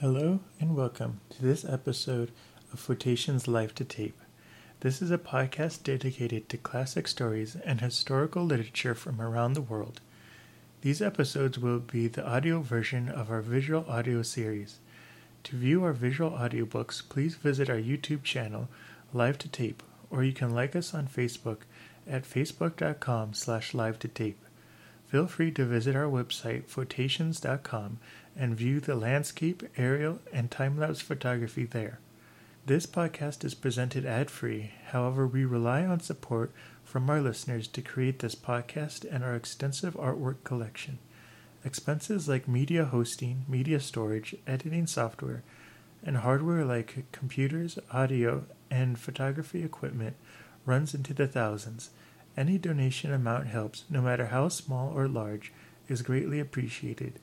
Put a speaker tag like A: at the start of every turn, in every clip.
A: Hello and welcome to this episode of Photations Live to Tape. This is a podcast dedicated to classic stories and historical literature from around the world. These episodes will be the audio version of our visual audio series. To view our visual audiobooks, please visit our YouTube channel, Live to Tape, or you can like us on Facebook at facebook.com slash live to tape. Feel free to visit our website, photations.com, and view the landscape, aerial, and time lapse photography there. This podcast is presented ad free, however, we rely on support from our listeners to create this podcast and our extensive artwork collection. Expenses like media hosting, media storage, editing software, and hardware like computers, audio, and photography equipment runs into the thousands. Any donation amount helps, no matter how small or large, is greatly appreciated.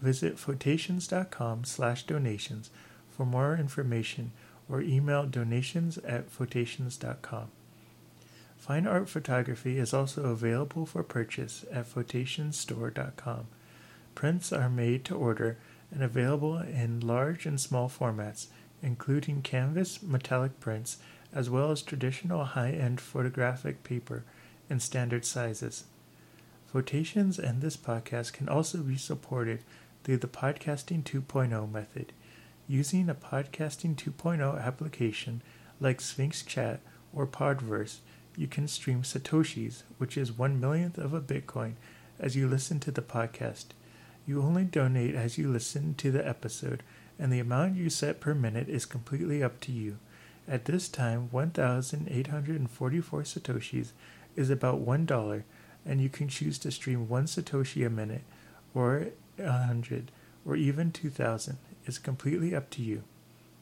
A: Visit photations.com slash donations for more information or email donations at photations.com. Fine art photography is also available for purchase at photationstore.com. Prints are made to order and available in large and small formats, including canvas, metallic prints, as well as traditional high end photographic paper in standard sizes. Photations and this podcast can also be supported through the Podcasting 2.0 method. Using a Podcasting 2.0 application like Sphinx Chat or Podverse, you can stream Satoshis, which is one millionth of a Bitcoin, as you listen to the podcast. You only donate as you listen to the episode, and the amount you set per minute is completely up to you. At this time, 1,844 Satoshis is about $1, and you can choose to stream 1 Satoshi a minute, or 100, or even 2,000. is completely up to you.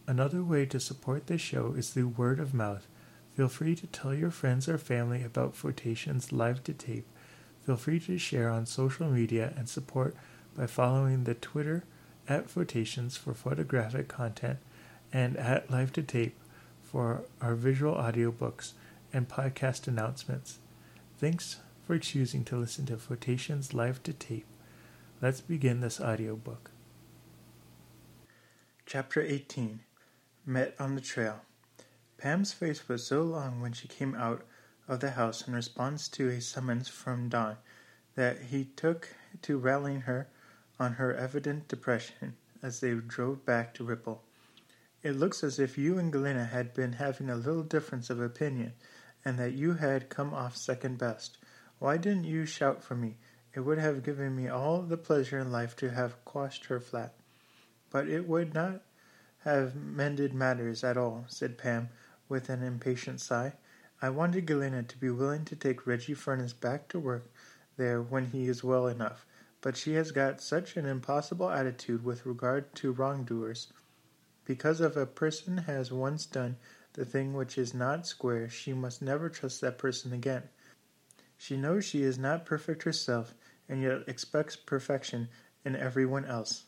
A: Another way to support this show is through word of mouth. Feel free to tell your friends or family about Photations live to tape. Feel free to share on social media and support by following the Twitter at Photations for photographic content and at Live to Tape for our visual audiobooks and podcast announcements. Thanks for choosing to listen to Photations live to tape. Let's begin this audiobook. Chapter 18 Met on the Trail. Pam's face was so long when she came out of the house in response to a summons from Don that he took to rallying her on her evident depression as they drove back to Ripple. It looks as if you and Galena had been having a little difference of opinion, and that you had come off second best. Why didn't you shout for me? It would have given me all the pleasure in life to have quashed her flat. But it would not have mended matters at all, said Pam, with an impatient sigh. I wanted Galena to be willing to take Reggie Furness back to work there when he is well enough, but she has got such an impossible attitude with regard to wrongdoers. Because if a person has once done the thing which is not square, she must never trust that person again. She knows she is not perfect herself, and yet expects perfection in everyone else.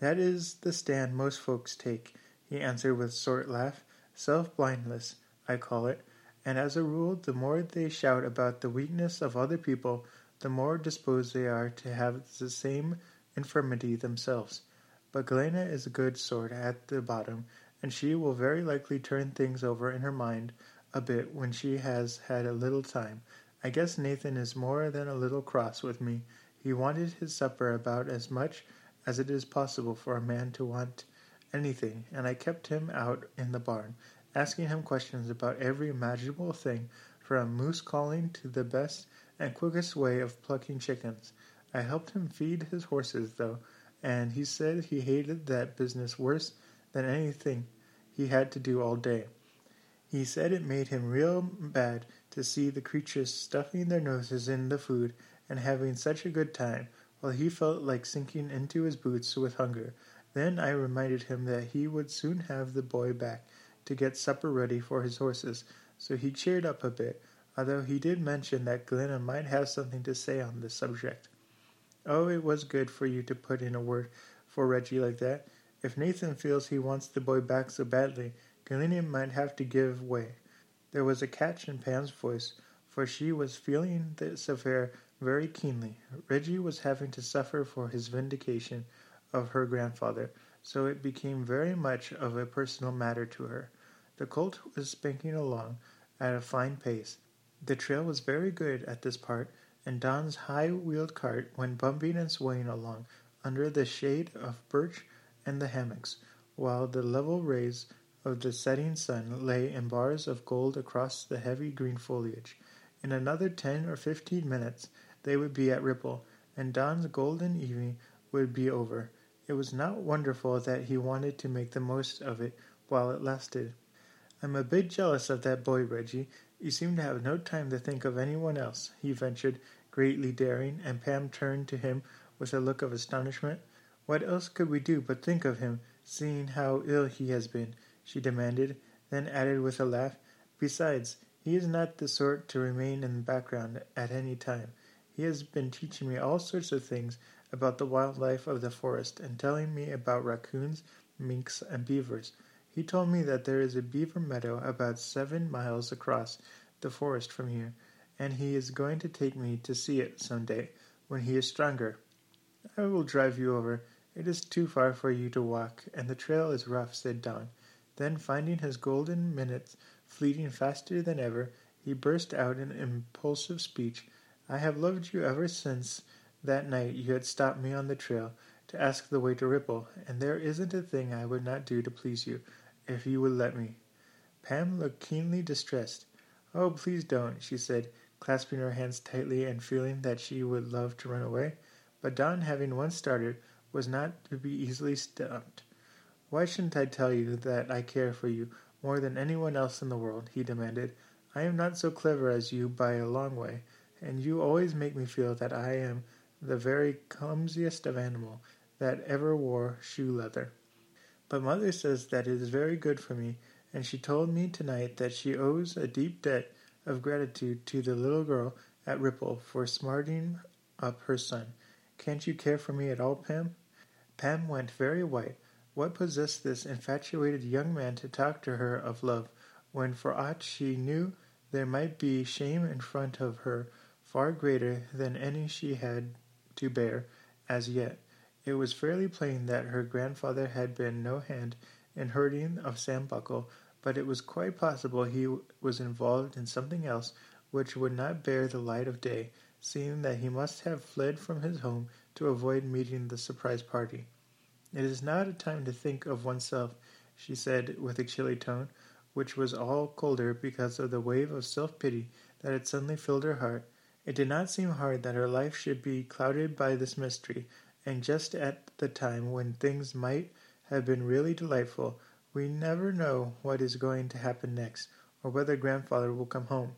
A: That is the stand most folks take, he answered with a short laugh. Self blindness, I call it, and as a rule, the more they shout about the weakness of other people, the more disposed they are to have the same infirmity themselves. But Galena is a good sort at the bottom, and she will very likely turn things over in her mind a bit when she has had a little time. I guess Nathan is more than a little cross with me. He wanted his supper about as much as it is possible for a man to want anything, and I kept him out in the barn, asking him questions about every imaginable thing, from moose calling to the best and quickest way of plucking chickens. I helped him feed his horses, though, and he said he hated that business worse than anything he had to do all day. He said it made him real bad to see the creatures stuffing their noses in the food and having such a good time, while he felt like sinking into his boots with hunger. Then I reminded him that he would soon have the boy back to get supper ready for his horses, so he cheered up a bit, although he did mention that Galena might have something to say on the subject. Oh, it was good for you to put in a word for Reggie like that. If Nathan feels he wants the boy back so badly, Galena might have to give way. There was a catch in Pam's voice, for she was feeling this affair very keenly. Reggie was having to suffer for his vindication of her grandfather, so it became very much of a personal matter to her. The colt was spanking along at a fine pace. The trail was very good at this part, and Don's high-wheeled cart went bumping and swaying along under the shade of birch and the hammocks, while the level rays of the setting sun lay in bars of gold across the heavy green foliage. In another ten or fifteen minutes they would be at Ripple, and Don's golden evening would be over. It was not wonderful that he wanted to make the most of it while it lasted. I'm a bit jealous of that boy, Reggie. You seem to have no time to think of anyone else, he ventured, greatly daring, and Pam turned to him with a look of astonishment. What else could we do but think of him, seeing how ill he has been? She demanded, then added with a laugh, Besides, he is not the sort to remain in the background at any time. He has been teaching me all sorts of things about the wild life of the forest and telling me about raccoons, minks, and beavers. He told me that there is a beaver meadow about seven miles across the forest from here, and he is going to take me to see it some day when he is stronger. I will drive you over. It is too far for you to walk, and the trail is rough, said Don. Then, finding his golden minutes fleeting faster than ever, he burst out in impulsive speech. I have loved you ever since that night you had stopped me on the trail to ask the way to Ripple, and there isn't a thing I would not do to please you, if you would let me. Pam looked keenly distressed. Oh, please don't, she said, clasping her hands tightly and feeling that she would love to run away. But Don, having once started, was not to be easily stopped. Why shouldn't I tell you that I care for you more than anyone else in the world? he demanded. I am not so clever as you by a long way, and you always make me feel that I am the very clumsiest of animals that ever wore shoe leather. But mother says that it is very good for me, and she told me tonight that she owes a deep debt of gratitude to the little girl at Ripple for smarting up her son. Can't you care for me at all, Pam? Pam went very white. What possessed this infatuated young man to talk to her of love, when for aught she knew there might be shame in front of her far greater than any she had to bear as yet? It was fairly plain that her grandfather had been no hand in hurting of Sam Buckle, but it was quite possible he was involved in something else which would not bear the light of day, seeing that he must have fled from his home to avoid meeting the surprise party. It is not a time to think of oneself, she said with a chilly tone, which was all colder because of the wave of self pity that had suddenly filled her heart. It did not seem hard that her life should be clouded by this mystery, and just at the time when things might have been really delightful, we never know what is going to happen next, or whether grandfather will come home.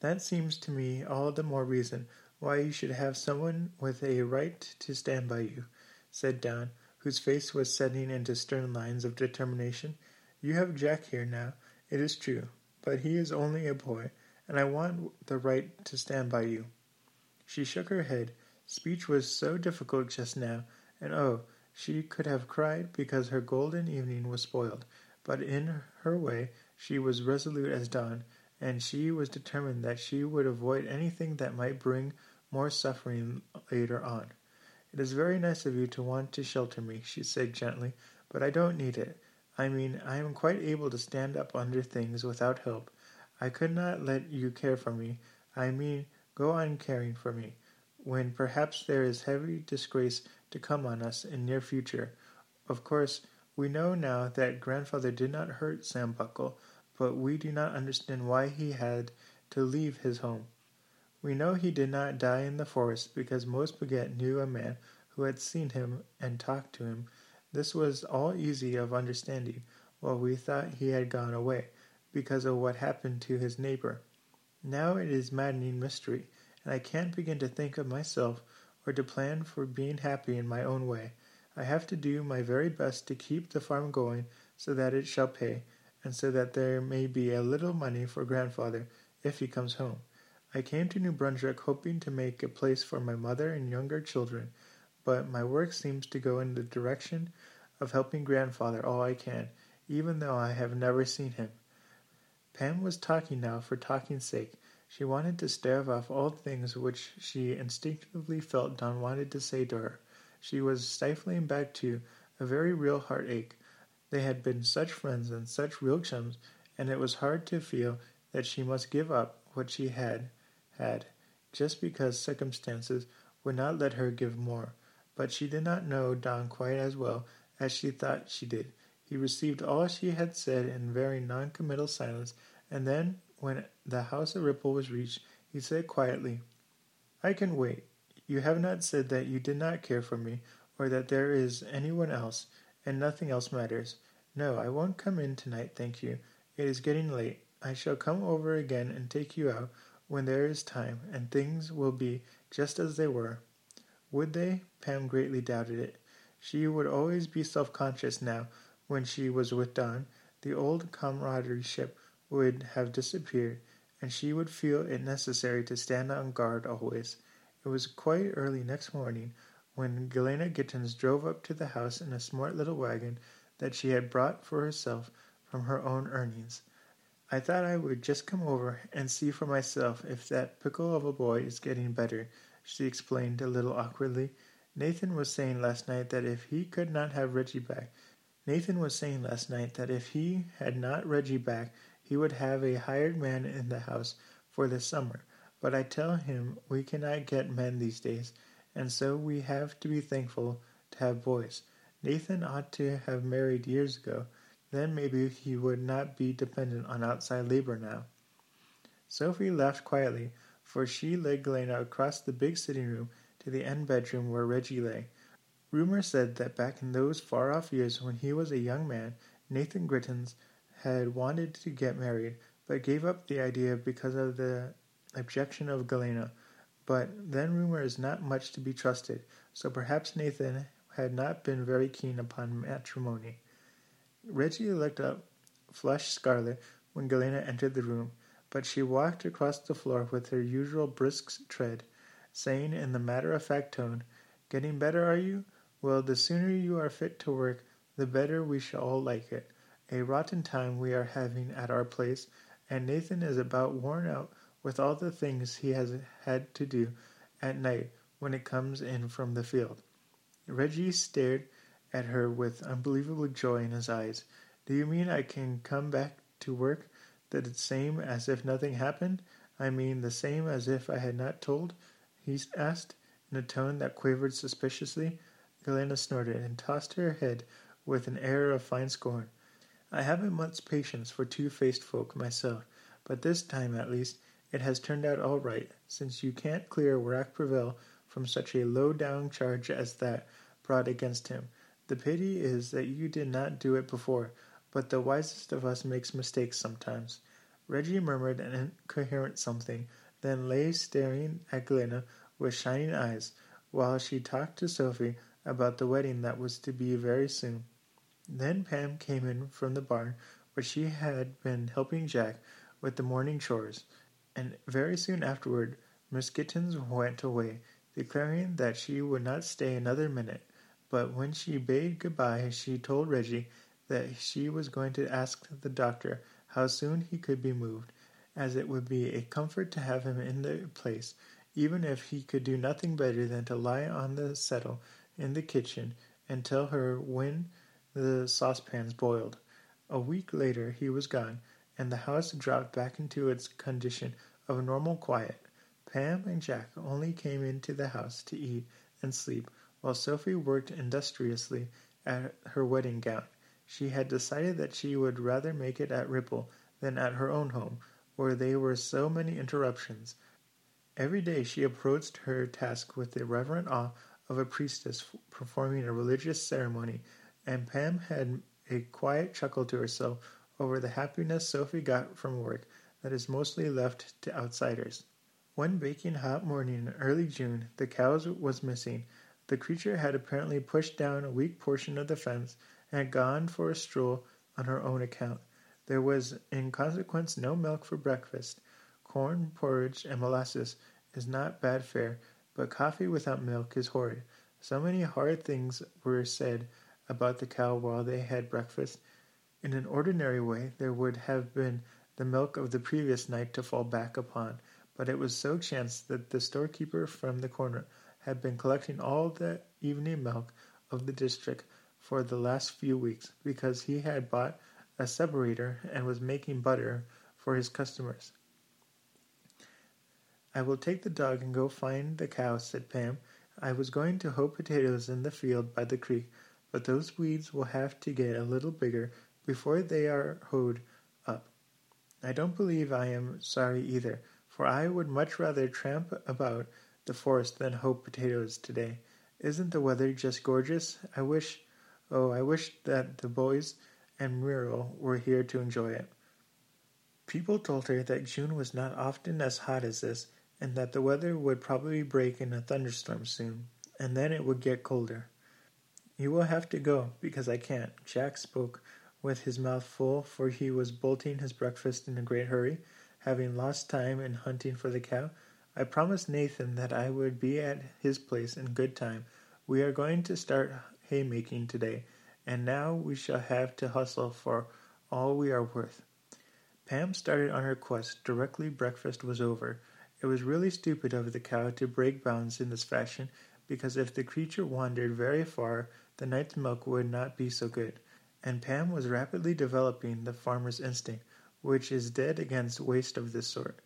A: That seems to me all the more reason why you should have someone with a right to stand by you, said Don, whose face was setting into stern lines of determination. You have Jack here now, it is true, but he is only a boy, and I want the right to stand by you. She shook her head, Speech was so difficult just now, and oh, she could have cried because her golden evening was spoiled, but in her way she was resolute as Don, and she was determined that she would avoid anything that might bring more suffering later on. It is very nice of you to want to shelter me, she said gently, but I don't need it. I mean, I am quite able to stand up under things without help. I could not let you care for me. I mean, go on caring for me when perhaps there is heavy disgrace to come on us in near future. Of course, we know now that grandfather did not hurt Sam Buckle, but we do not understand why he had to leave his home. We know he did not die in the forest because Mose Baguette knew a man who had seen him and talked to him. This was all easy of understanding, while we thought he had gone away because of what happened to his neighbor. Now it is maddening mystery and I can't begin to think of myself or to plan for being happy in my own way. I have to do my very best to keep the farm going so that it shall pay, and so that there may be a little money for grandfather if he comes home. I came to New Brunswick hoping to make a place for my mother and younger children, but my work seems to go in the direction of helping grandfather all I can, even though I have never seen him. Pam was talking now for talking's sake, she wanted to stave off all things which she instinctively felt Don wanted to say to her. She was stifling back to a very real heartache. They had been such friends and such real chums, and it was hard to feel that she must give up what she had had, just because circumstances would not let her give more. But she did not know Don quite as well as she thought she did. He received all she had said in very non-committal silence, and then, when the house of Ripple was reached, he said quietly, I can wait. You have not said that you did not care for me, or that there is anyone else, and nothing else matters. No, I won't come in tonight, thank you. It is getting late. I shall come over again and take you out when there is time, and things will be just as they were. Would they? Pam greatly doubted it. She would always be self-conscious now when she was with Don. The old comradeship would have disappeared, and she would feel it necessary to stand on guard always. It was quite early next morning when Galena Gittens drove up to the house in a smart little wagon that she had brought for herself from her own earnings. I thought I would just come over and see for myself if that pickle of a boy is getting better, she explained a little awkwardly. Nathan was saying last night that if he could not have Reggie back, Nathan was saying last night that if he had not Reggie back, he would have a hired man in the house for the summer. But I tell him we cannot get men these days, and so we have to be thankful to have boys. Nathan ought to have married years ago. Then maybe he would not be dependent on outside labor now. Sophie laughed quietly, for she led Galena across the big sitting room to the end bedroom where Reggie lay. Rumor said that back in those far-off years when he was a young man, Nathan Gittens had wanted to get married, but gave up the idea because of the objection of Galena. But then rumor is not much to be trusted, so perhaps Nathan had not been very keen upon matrimony. Reggie looked up, flushed scarlet, when Galena entered the room, but she walked across the floor with her usual brisk tread, saying in the matter-of-fact tone, Getting better, are you? Well, the sooner you are fit to work, the better we shall all like it. A rotten time we are having at our place, and Nathan is about worn out with all the things he has had to do at night when it comes in from the field. Reggie stared at her with unbelievable joy in his eyes. Do you mean I can come back to work that it's same as if nothing happened? I mean the same as if I had not told? he asked, in a tone that quavered suspiciously. Galena snorted and tossed her head with an air of fine scorn. I haven't much patience for two-faced folk myself, but this time, at least, it has turned out all right, since you can't clear Rack from such a low-down charge as that brought against him. The pity is that you did not do it before, but the wisest of us makes mistakes sometimes. Reggie murmured an incoherent something, then lay staring at Galena with shining eyes, while she talked to Sophie about the wedding that was to be very soon. Then Pam came in from the barn, where she had been helping Jack with the morning chores, and very soon afterward Miss Gittens went away, declaring that she would not stay another minute. But when she bade good-bye she told Reggie that she was going to ask the doctor how soon he could be moved, as it would be a comfort to have him in the place, even if he could do nothing better than to lie on the settle in the kitchen and tell her when the saucepans boiled. A week later he was gone, and the house dropped back into its condition of normal quiet. Pam and Jack only came into the house to eat and sleep, while Sophie worked industriously at her wedding gown. She had decided that she would rather make it at Ripple than at her own home, where there were so many interruptions. Every day she approached her task with the reverent awe of a priestess performing a religious ceremony, and Pam had a quiet chuckle to herself over the happiness Sophie got from work that is mostly left to outsiders. One baking hot morning in early June, the cows was missing. The creature had apparently pushed down a weak portion of the fence and had gone for a stroll on her own account. There was in consequence no milk for breakfast. Corn porridge and molasses is not bad fare, but coffee without milk is horrid. So many hard things were said about the cow while they had breakfast. In an ordinary way there would have been the milk of the previous night to fall back upon, but it was so chanced that the storekeeper from the corner had been collecting all the evening milk of the district for the last few weeks because he had bought a separator and was making butter for his customers. I will take the dog and go find the cow, said Pam. I was going to hoe potatoes in the field by the creek, but those weeds will have to get a little bigger before they are hoed up. I don't believe I am sorry either, for I would much rather tramp about the forest than hoe potatoes today. Isn't the weather just gorgeous? I wish, oh, I wish that the boys and Muriel were here to enjoy it. People told her that June was not often as hot as this, and that the weather would probably break in a thunderstorm soon, and then it would get colder. You will have to go, because I can't. Jack spoke with his mouth full, for he was bolting his breakfast in a great hurry, having lost time in hunting for the cow. I promised Nathan that I would be at his place in good time. We are going to start haymaking today, and now we shall have to hustle for all we are worth. Pam started on her quest directly breakfast was over. It was really stupid of the cow to break bounds in this fashion, because if the creature wandered very far, the night's milk would not be so good. And Pam was rapidly developing the farmer's instinct, which is dead against waste of this sort.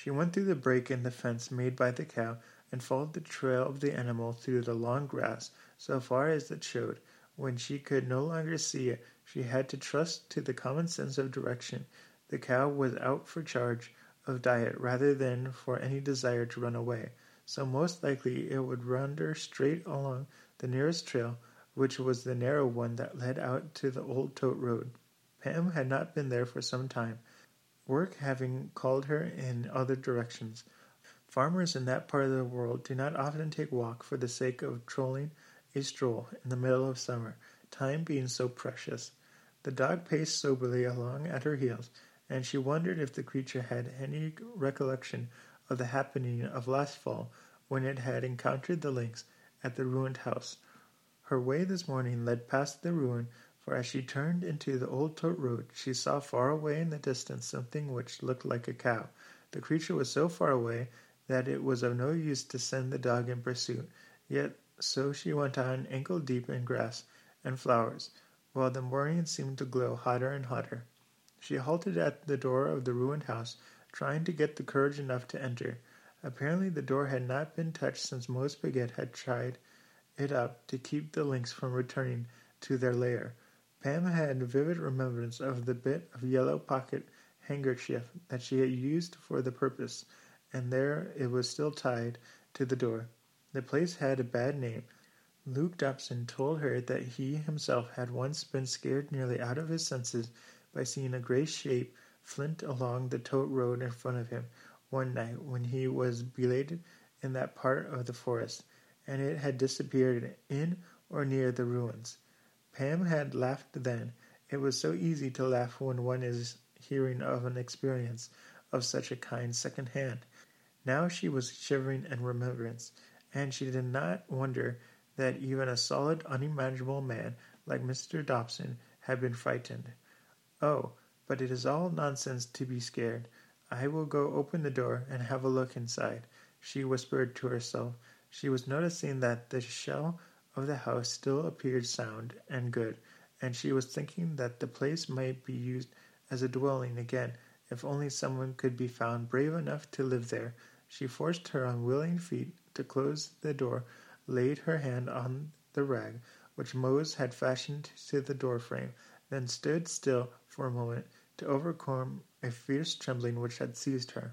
A: She went through the break in the fence made by the cow, and followed the trail of the animal through the long grass so far as it showed. When she could no longer see it, she had to trust to the common sense of direction. The cow was out for charge, of diet rather than for any desire to run away, so most likely it would wander straight along the nearest trail, which was the narrow one that led out to the old tote road. Pam had not been there for some time, work having called her in other directions. Farmers in that part of the world do not often take walk for the sake of trolling a stroll in the middle of summer, time being so precious. The dog paced soberly along at her heels, and she wondered if the creature had any recollection of the happening of last fall when it had encountered the lynx at the ruined house. Her way this morning led past the ruin, for as she turned into the old tote road she saw far away in the distance something which looked like a cow. The creature was so far away that it was of no use to send the dog in pursuit, yet so she went on ankle deep in grass and flowers, while the morning seemed to glow hotter and hotter. She halted at the door of the ruined house, trying to get the courage enough to enter. Apparently the door had not been touched since Mose Baguette had tried it up to keep the lynx from returning to their lair. Pam had vivid remembrance of the bit of yellow pocket handkerchief that she had used for the purpose, and there it was still tied to the door. The place had a bad name. Luke Dobson told her that he himself had once been scared nearly out of his senses by seeing a gray shape flint along the tote road in front of him one night when he was belated in that part of the forest, and it had disappeared in or near the ruins. Pam had laughed then. It was so easy to laugh when one is hearing of an experience of such a kind second hand. Now she was shivering in remembrance, and she did not wonder that even a solid, unimaginable man like Mr. Dobson had been frightened. Oh, but it is all nonsense to be scared. I will go open the door and have a look inside, she whispered to herself. She was noticing that the shell of the house still appeared sound and good, and she was thinking that the place might be used as a dwelling again if only someone could be found brave enough to live there. She forced her unwilling feet to close the door, laid her hand on the rag which Mose had fashioned to the door frame, then stood still for a moment to overcome a fierce trembling which had seized her.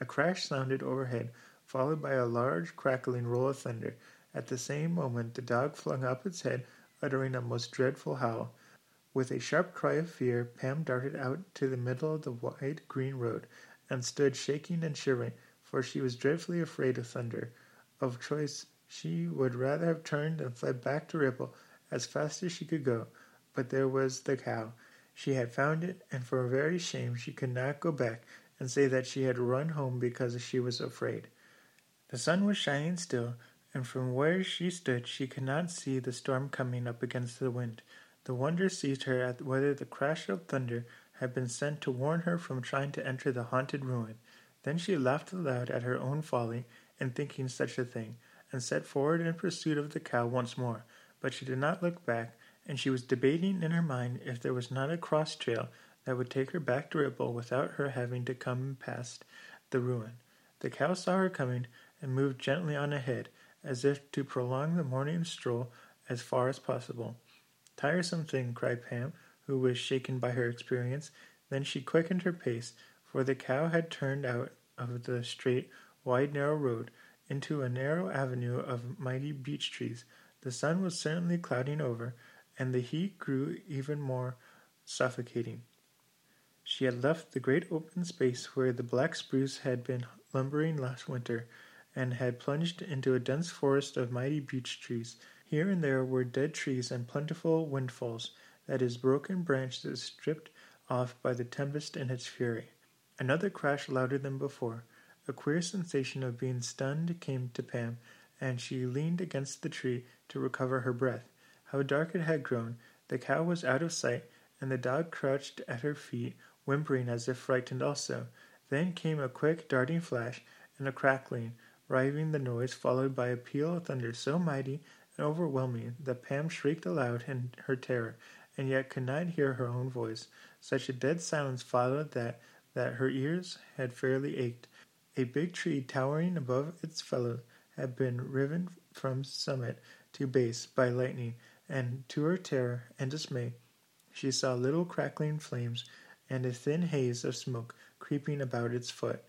A: A crash sounded overhead, followed by a large crackling roll of thunder. At the same moment the dog flung up its head, uttering a most dreadful howl. With a sharp cry of fear, Pam darted out to the middle of the wide green road, and stood shaking and shivering, for she was dreadfully afraid of thunder. Of choice, she would rather have turned and fled back to Ripple as fast as she could go, but there was the cow. She had found it, and for very shame she could not go back and say that she had run home because she was afraid. The sun was shining still, and from where she stood she could not see the storm coming up against the wind. The wonder seized her at whether the crash of thunder had been sent to warn her from trying to enter the haunted ruin. Then she laughed aloud at her own folly in thinking such a thing. and set forward in pursuit of the cow once more, but she did not look back, and she was debating in her mind if there was not a cross trail that would take her back to Ripple without her having to come past the ruin. The cow saw her coming and moved gently on ahead, as if to prolong the morning stroll as far as possible. Tiresome thing, cried Pam, who was shaken by her experience. Then she quickened her pace, for the cow had turned out of the straight, wide, narrow road into a narrow avenue of mighty beech trees. The sun was certainly clouding over, and the heat grew even more suffocating. She had left the great open space where the black spruce had been lumbering last winter, and had plunged into a dense forest of mighty beech trees. Here and there were dead trees and plentiful windfalls, that is, broken branches stripped off by the tempest in its fury. Another crash louder than before. A queer sensation of being stunned came to Pam, and she leaned against the tree to recover her breath. How dark it had grown! The cow was out of sight, and the dog crouched at her feet, whimpering as if frightened also. Then came a quick, darting flash, and a crackling, riving the noise, followed by a peal of thunder so mighty and overwhelming that Pam shrieked aloud in her terror, and yet could not hear her own voice. Such a dead silence followed that that her ears had fairly ached. A big tree towering above its fellows had been riven from summit to base by lightning, and to her terror and dismay she saw little crackling flames and a thin haze of smoke creeping about its foot.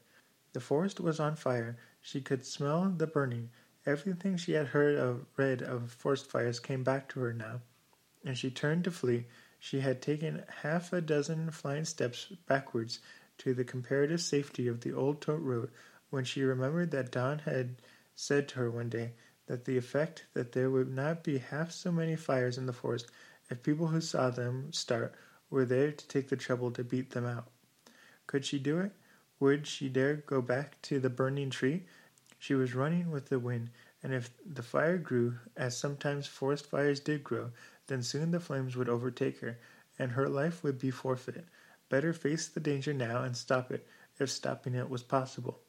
A: The forest was on fire. She could smell the burning. Everything she had heard or read of forest fires came back to her now, and she turned to flee. She had taken half a dozen flying steps backwards to the comparative safety of the old tote road when she remembered that Don had said to her one day that the effect that there would not be half so many fires in the forest if people who saw them start were there to take the trouble to beat them out. Could she do it? Would she dare go back to the burning tree? She was running with the wind, and if the fire grew, as sometimes forest fires did grow, then soon the flames would overtake her, and her life would be forfeit. Better face the danger now and stop it, if stopping it was possible.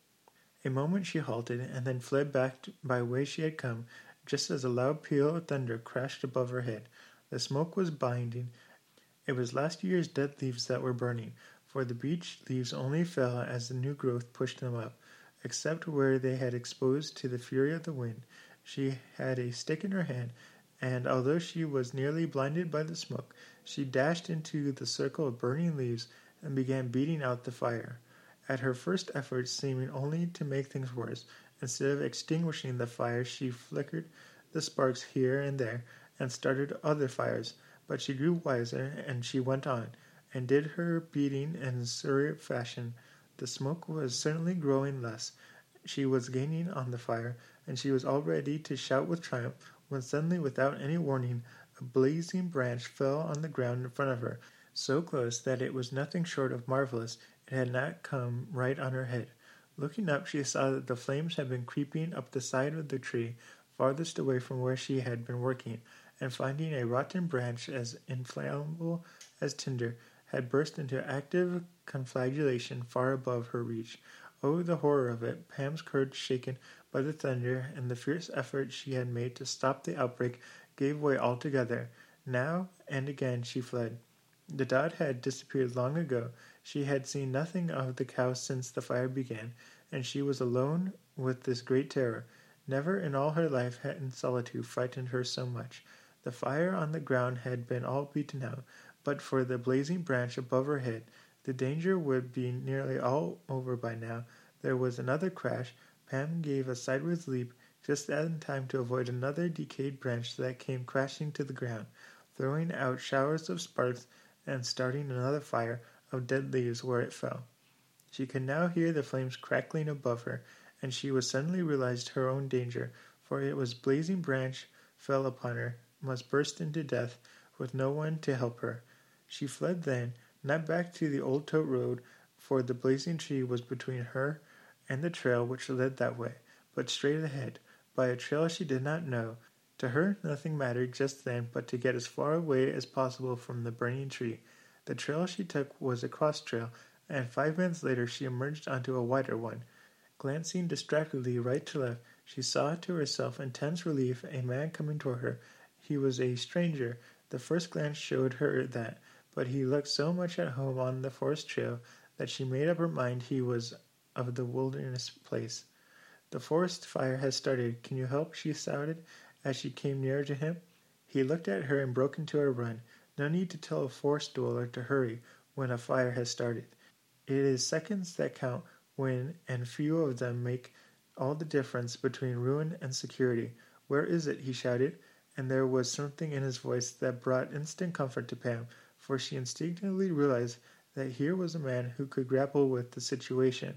A: A moment she halted, and then fled back by way she had come, just as a loud peal of thunder crashed above her head. The smoke was blinding, it was last year's dead leaves that were burning, for the beech leaves only fell as the new growth pushed them up, except where they had exposed to the fury of the wind. She had a stick in her hand, and although she was nearly blinded by the smoke, she dashed into the circle of burning leaves and began beating out the fire. At her first efforts, seeming only to make things worse, instead of extinguishing the fire, she flickered the sparks here and there and started other fires. But she grew wiser, and she went on, and did her beating in Surrey fashion. The smoke was certainly growing less. She was gaining on the fire, and she was all ready to shout with triumph, when suddenly, without any warning, a blazing branch fell on the ground in front of her, so close that it was nothing short of marvelous it had not come right on her head. Looking up, she saw that the flames had been creeping up the side of the tree farthest away from where she had been working, and finding a rotten branch as inflammable as tinder, had burst into active conflagration far above her reach. Oh, the horror of it! Pam's courage shaken by the thunder and the fierce effort she had made to stop the outbreak gave way altogether. Now and again she fled. The dog had disappeared long ago. She had seen nothing of the cow since the fire began, and she was alone with this great terror. Never in all her life had solitude frightened her so much. The fire on the ground had been all beaten out, but for the blazing branch above her head, the danger would be nearly all over by now. There was another crash. Pam gave a sideways leap, just in time to avoid another decayed branch that came crashing to the ground, throwing out showers of sparks and starting another fire of dead leaves where it fell. She could now hear the flames crackling above her, and she was suddenly realized her own danger, for it was blazing branch fell upon her, must burst into death with no one to help her. She fled then, not back to the old tote road, for the blazing tree was between her and the trail which led that way, but straight ahead, by a trail she did not know. To her nothing mattered just then but to get as far away as possible from the burning tree. The trail she took was a cross trail, and five minutes later she emerged onto a wider one. Glancing distractedly right to left, She saw to her self intense relief a man coming toward her. He was a stranger. The first glance showed her that, but he looked so much at home on the forest trail that she made up her mind he was of the wilderness place. The forest fire has started. Can you help? she shouted as she came nearer to him. He looked at her and broke into a run. No need to tell a forest dweller to hurry when a fire has started. It is seconds that count when, and few of them make all the difference between ruin and security. Where is it? he shouted, and there was something in his voice that brought instant comfort to Pam, for she instinctively realized that here was a man who could grapple with the situation.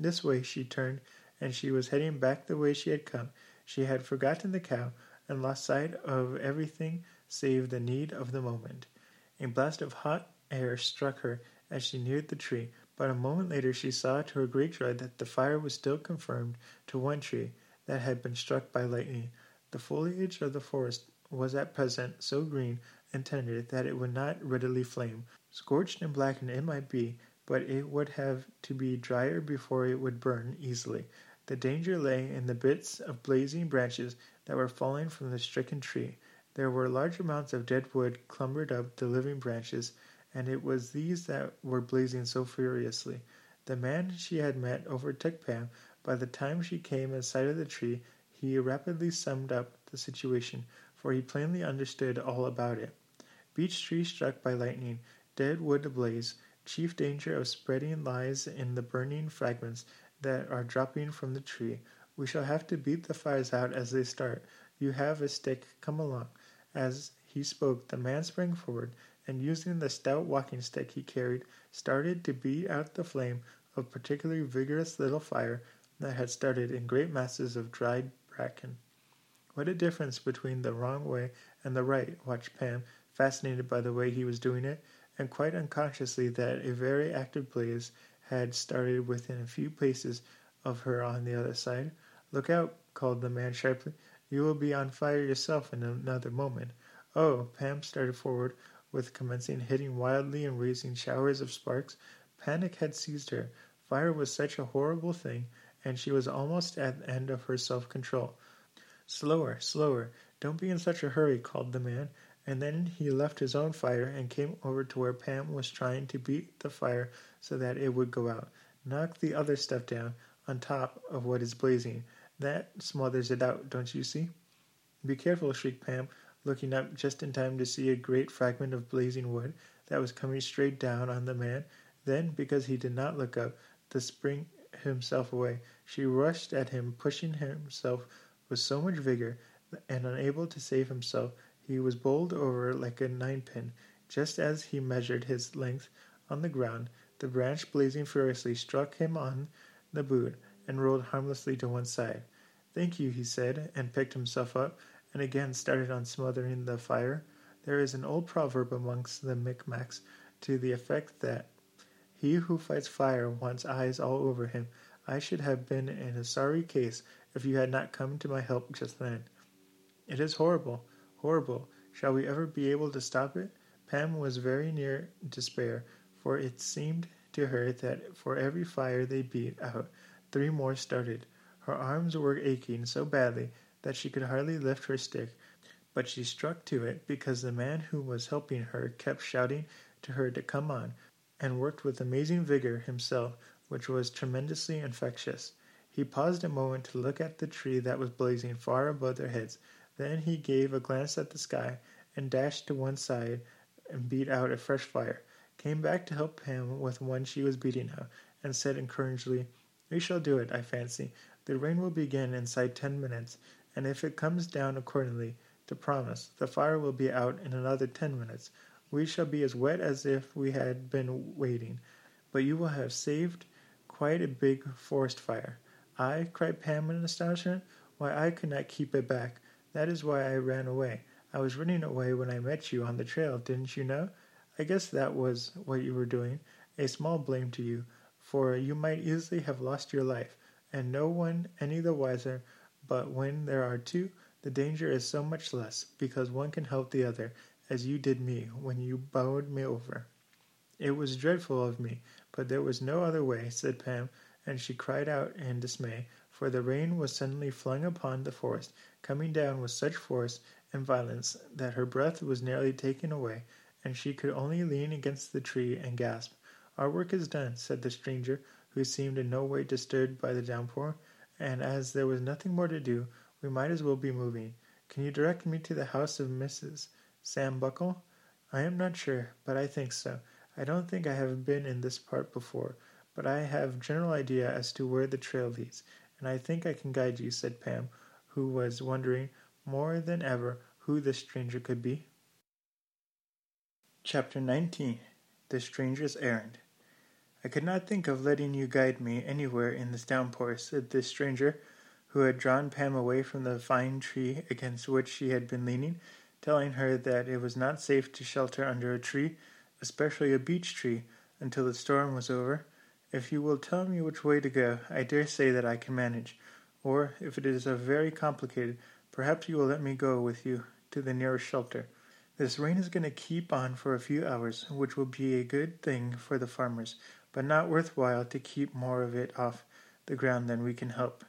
A: This way she turned, and she was heading back the way she had come. She had forgotten the cow and lost sight of everything save the need of the moment. A blast of hot air struck her as she neared the tree, but a moment later she saw to her great joy that the fire was still confined to one tree that had been struck by lightning. The foliage of the forest was at present so green and tender that it would not readily flame. Scorched and blackened it might be, but it would have to be drier before it would burn easily. The danger lay in the bits of blazing branches that were falling from the stricken tree. There were large amounts of dead wood clumbered up the living branches, and it was these that were blazing so furiously. The man she had met overtook Pam. By the time she came in sight of the tree, he rapidly summed up the situation, for he plainly understood all about it. Beech tree struck by lightning, dead wood ablaze. Chief danger of spreading lies in the burning fragments that are dropping from the tree. We shall have to beat the fires out as they start. You have a stick. Come along. As he spoke, the man sprang forward, and using the stout walking stick he carried, started to beat out the flame of a particularly vigorous little fire that had started in great masses of dried bracken. What a difference between the wrong way and the right, watched Pam, fascinated by the way he was doing it, and quite unconsciously that a very active blaze had started within a few paces of her on the other side. Look out, called the man sharply. You will be on fire yourself in another moment. Oh, Pam started forward, with commencing hitting wildly and raising showers of sparks. Panic had seized her. Fire was such a horrible thing, and she was almost at the end of her self control. Slower, slower. Don't be in such a hurry, called the man, and then he left his own fire and came over to where Pam was trying to beat the fire so that it would go out. Knock the other stuff down on top of what is blazing. That smothers it out, don't you see? Be careful, shrieked Pam, looking up just in time to see a great fragment of blazing wood that was coming straight down on the man. Then, because he did not look up, to spring himself away, she rushed at him, pushing himself with so much vigor, and unable to save himself, he was bowled over like a ninepin. Just as he measured his length on the ground, the branch blazing furiously struck him on the boot and rolled harmlessly to one side. Thank you, he said, and picked himself up and again started on smothering the fire. There is an old proverb amongst the Micmacs to the effect that he who fights fire wants eyes all over him. I should have been in a sorry case if you had not come to my help just then. It is horrible, horrible. Shall we ever be able to stop it? Pam was very near despair, for it seemed to her that for every fire they beat out, three more started. Her arms were aching so badly that she could hardly lift her stick, but she struck to it because the man who was helping her kept shouting to her to come on, and worked with amazing vigor himself, which was tremendously infectious. He paused a moment to look at the tree that was blazing far above their heads. Then he gave a glance at the sky and dashed to one side and beat out a fresh fire. Came back to help him with one she was beating out, and said encouragingly, We shall do it, I fancy. The rain will begin inside ten minutes, and if it comes down accordingly to promise, the fire will be out in another ten minutes. We shall be as wet as if we had been waiting, but you will have saved quite a big forest fire. I? cried Pam in astonishment. Why, I could not keep it back. That is why I ran away. I was running away when I met you on the trail, didn't you know? I guess that was what you were doing. A small blame to you, for you might easily have lost your life, and no one any the wiser but when there are two, the danger is so much less, because one can help the other, as you did me when you bowed me over. It was dreadful of me, but there was no other way, said Pam, and she cried out in dismay, for the rain was suddenly flung upon the forest, coming down with such force and violence that her breath was nearly taken away, and she could only lean against the tree and gasp. Our work is done, said the stranger, who seemed in no way disturbed by the downpour, and as there was nothing more to do, we might as well be moving. Can you direct me to the house of Mrs. Sam Buckle? I am not sure, but I think so. I don't think I have been in this part before, but I have general idea as to where the trail leads, and I think I can guide you, said Pam, who was wondering more than ever who this stranger could be. Chapter 19 The Stranger's Errand I could not think of letting you guide me anywhere in this downpour, said this stranger, who had drawn Pam away from the fine tree against which she had been leaning, telling her that it was not safe to shelter under a tree, especially a beech tree, until the storm was over. If you will tell me which way to go, I dare say that I can manage. Or, if it is a very complicated, perhaps you will let me go with you to the nearest shelter. This rain is going to keep on for a few hours, which will be a good thing for the farmers, but not worth while to keep more of it off the ground than we can help.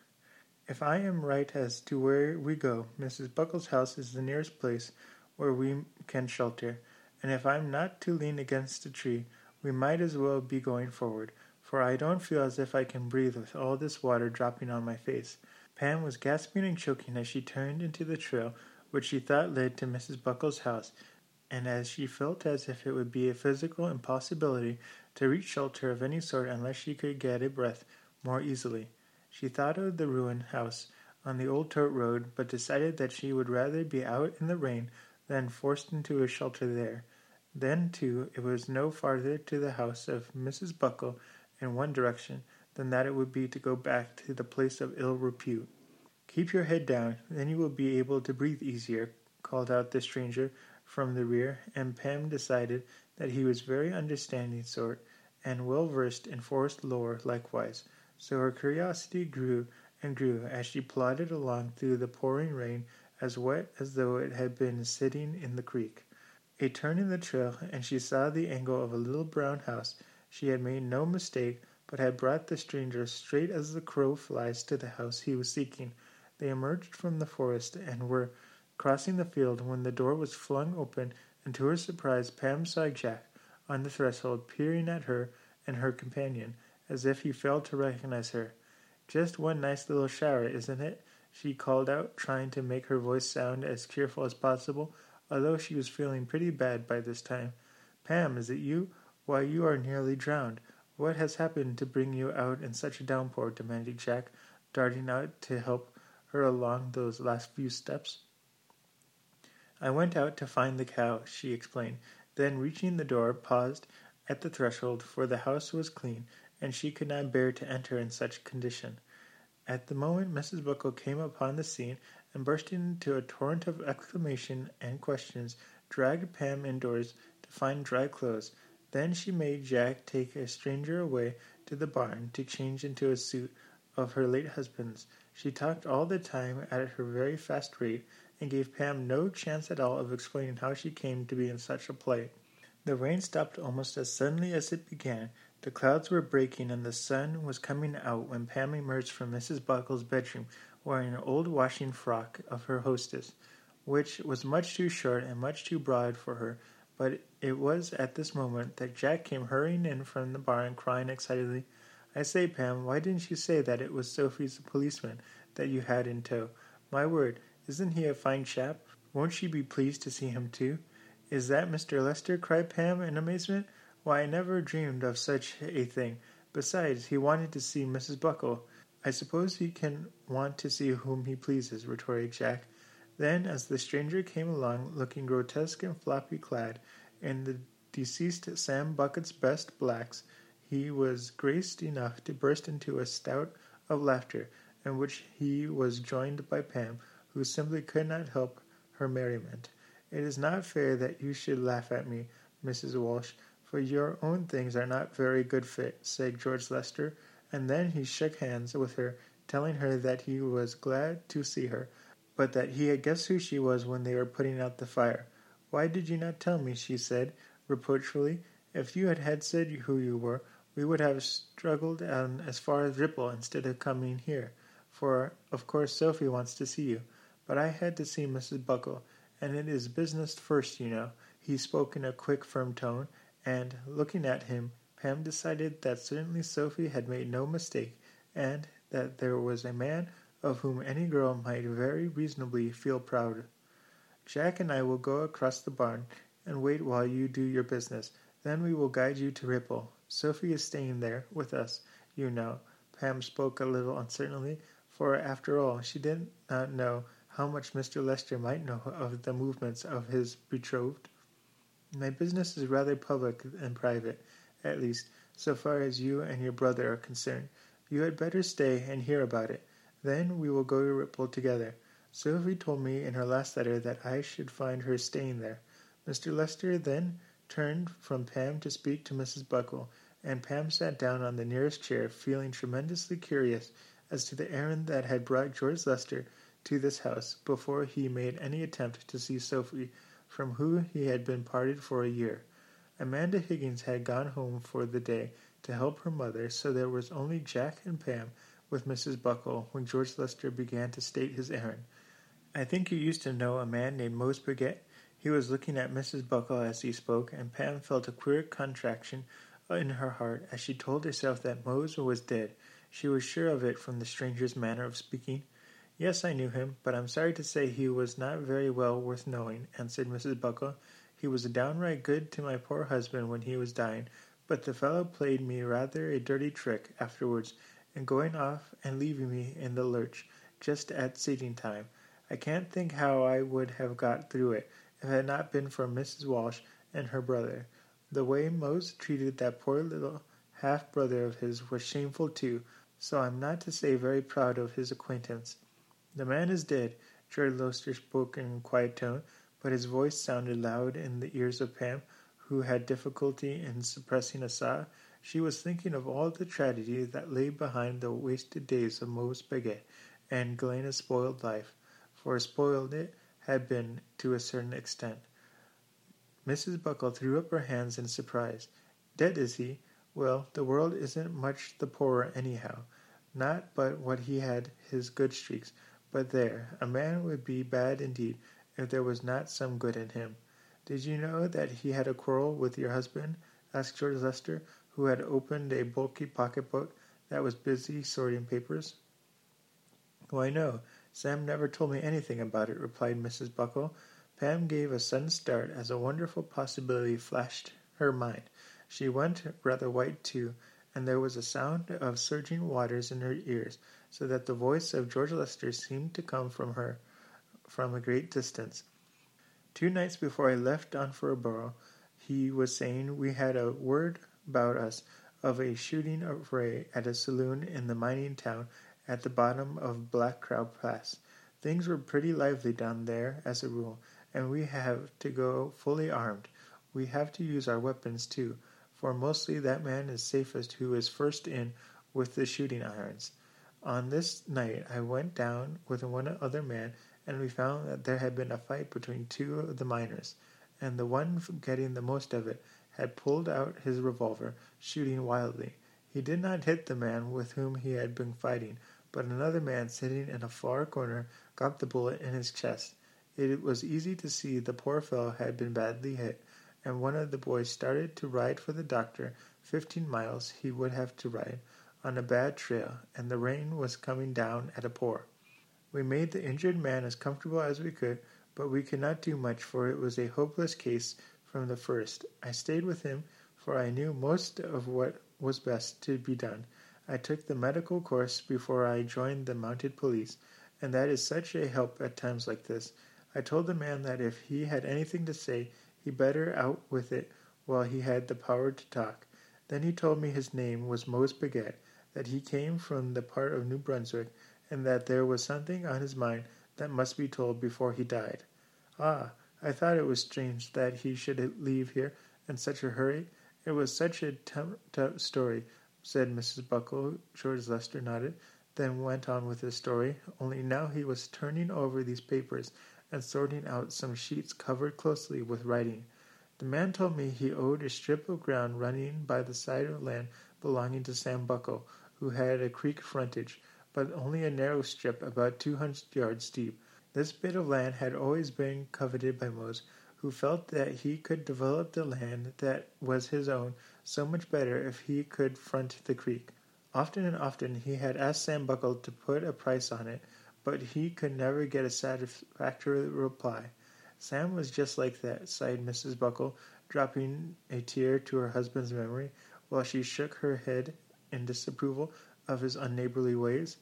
A: If I am right as to where we go, Mrs. Buckle's house is the nearest place where we can shelter, and if I'm not to lean against a tree, we might as well be going forward, for I don't feel as if I can breathe with all this water dropping on my face. Pam was gasping and choking as she turned into the trail which she thought led to Mrs. Buckle's house, and as she felt as if it would be a physical impossibility to reach shelter of any sort unless she could get a breath more easily. She thought of the ruined house on the old tote road, but decided that she would rather be out in the rain than forced into a shelter there. Then, too, it was no farther to the house of Mrs. Buckle in one direction than that it would be to go back to the place of ill repute. Keep your head down, then you will be able to breathe easier, called out the stranger from the rear, and Pam decided that he was very understanding sort, and well versed in forest lore likewise, so her curiosity grew and grew as she plodded along through the pouring rain as wet as though it had been sitting in the creek. A turn in the trail, and she saw the angle of a little brown house. She had made no mistake, but had brought the stranger straight as the crow flies to the house he was seeking. They emerged from the forest and were crossing the field when the door was flung open, and to her surprise Pam saw Jack on the threshold peering at her and her companion, as if he failed to recognize her. Just one nice little shower, isn't it? she called out, trying to make her voice sound as cheerful as possible, although she was feeling pretty bad by this time. Pam, is it you? Why, you are nearly drowned. What has happened to bring you out in such a downpour? demanded Jack, darting out to help her along those last few steps. I went out to find the cow, she explained, then reaching the door, paused at the threshold, for the house was clean, and she could not bear to enter in such condition. At the moment Mrs. Buckle came upon the scene, and bursting into a torrent of exclamation and questions, dragged Pam indoors to find dry clothes. Then she made Jack take a stranger away to the barn to change into a suit of her late husband's. She talked all the time at her very fast rate, and gave Pam no chance at all of explaining how she came to be in such a plight. The rain stopped almost as suddenly as it began. The clouds were breaking and the sun was coming out when Pam emerged from Mrs. Buckle's bedroom wearing an old washing frock of her hostess, which was much too short and much too broad for her. But it was at this moment that Jack came hurrying in from the barn, crying excitedly, I say, Pam, why didn't you say that it was Sophie's policeman that you had in tow? My word, isn't he a fine chap? Won't she be pleased to see him too? Is that Mr. Lester? cried Pam in amazement. Why, I never dreamed of such a thing. Besides, he wanted to see Mrs. Buckle. I suppose he can want to see whom he pleases, retorted Jack. Then, as the stranger came along, looking grotesque and floppy clad in the deceased Sam Buckle's best blacks, he was graced enough to burst into a shout of laughter, in which he was joined by Pam, who simply could not help her merriment. It is not fair that you should laugh at me, Mrs. Walsh, for your own things are not very good fit, said George Lester, and then he shook hands with her, telling her that he was glad to see her, but that he had guessed who she was when they were putting out the fire. Why did you not tell me? she said, reproachfully. If you had, had said who you were, we would have struggled on as far as Ripple instead of coming here. for of course Sophie wants to see you. But I had to see Mrs. Buckle, and it is business first, you know. He spoke in a quick, firm tone, and, looking at him, Pam decided that certainly Sophie had made no mistake, and that there was a man of whom any girl might very reasonably feel proud. Jack and I will go across the barn and wait while you do your business. Then we will guide you to Ripple. Sophie is staying there with us, you know. Pam spoke a little uncertainly, for after all she did not know how much Mr. Lester might know of the movements of his betrothed. My business is rather public and private, at least, so far as you and your brother are concerned. You had better stay and hear about it. Then we will go to Ripple together. Sophie told me in her last letter that I should find her staying there. Mr. Lester then turned from Pam to speak to Mrs. Buckle, and Pam sat down on the nearest chair, feeling tremendously curious as to the errand that had brought George Lester to this house before he made any attempt to see Sophie, from whom he had been parted for a year. Amanda Higgins had gone home for the day to help her mother, so there was only Jack and Pam with Mrs. Buckle when George Lester began to state his errand. I think you used to know a man named Mose Baguette. He was looking at Mrs. Buckle as he spoke, and Pam felt a queer contraction in her heart as she told herself that Mose was dead. She was sure of it from the stranger's manner of speaking. Yes, I knew him, but I'm sorry to say he was not very well worth knowing, answered Mrs. Buckle. He was downright good to my poor husband when he was dying, but the fellow played me rather a dirty trick afterwards, in going off and leaving me in the lurch just at seating time. I can't think how I would have got through it if it had not been for Mrs. Walsh and her brother. The way Mose treated that poor little half brother of his was shameful too, so I'm not to say very proud of his acquaintance. The man is dead. George Lester spoke in a quiet tone, but his voice sounded loud in the ears of Pam, who had difficulty in suppressing a sigh. She was thinking of all the tragedy that lay behind the wasted days of Mose Baguette and Galena's spoiled life, for spoiled it had been to a certain extent. Mrs. Buckle threw up her hands in surprise. Dead, is he? Well, the world isn't much the poorer anyhow. Not but what he had his good streaks, but there, a man would be bad indeed if there was not some good in him. Did you know that he had a quarrel with your husband? asked George Lester, who had opened a bulky pocketbook that was busy sorting papers. Why, no, Sam never told me anything about it, replied Mrs. Buckle. Pam gave a sudden start as a wonderful possibility flashed her mind. She went rather white too, and there was a sound of surging waters in her ears so that the voice of George Lester seemed to come from her from a great distance. Two nights before I left Donfortborough, he was saying we had a word about us of a shooting affray at a saloon in the mining town at the bottom of Black Crowd Pass. Things were pretty lively down there as a rule, and we have to go fully armed. We have to use our weapons too, for mostly that man is safest who is first in with the shooting irons. On this night I went down with one other man, and we found that there had been a fight between two of the miners, and the one getting the most of it had pulled out his revolver, shooting wildly. He did not hit the man with whom he had been fighting, but another man sitting in a far corner got the bullet in his chest. It was easy to see the poor fellow had been badly hit, and one of the boys started to ride for the doctor. Fifteen miles he would have to ride on a bad trail, and the rain was coming down at a pour. We made the injured man as comfortable as we could, but we could not do much, for it was a hopeless case from the first. I stayed with him, for I knew most of what was best to be done. I took the medical course before I joined the mounted police, and that is such a help at times like this. I told the man that if he had anything to say, he better out with it while he had the power to talk. Then he told me his name was Mose Baguette, that he came from the part of New Brunswick, and that there was something on his mind that must be told before he died. Ah, I thought it was strange that he should leave here in such a hurry. It was such a a t- story, said Mrs. Buckle. George Lester nodded, then went on with his story, only now he was turning over these papers and sorting out some sheets covered closely with writing. The man told me he owed a strip of ground running by the side of land belonging to Sam Buckle, who had a creek frontage, but only a narrow strip about two hundred yards deep. This bit of land had always been coveted by Mose, who felt that he could develop the land that was his own so much better if he could front the creek. Often and often he had asked Sam Buckle to put a price on it, but he could never get a satisfactory reply. Sam was just like that, sighed Mrs. Buckle, dropping a tear to her husband's memory, while she shook her head in disapproval of his unneighborly ways.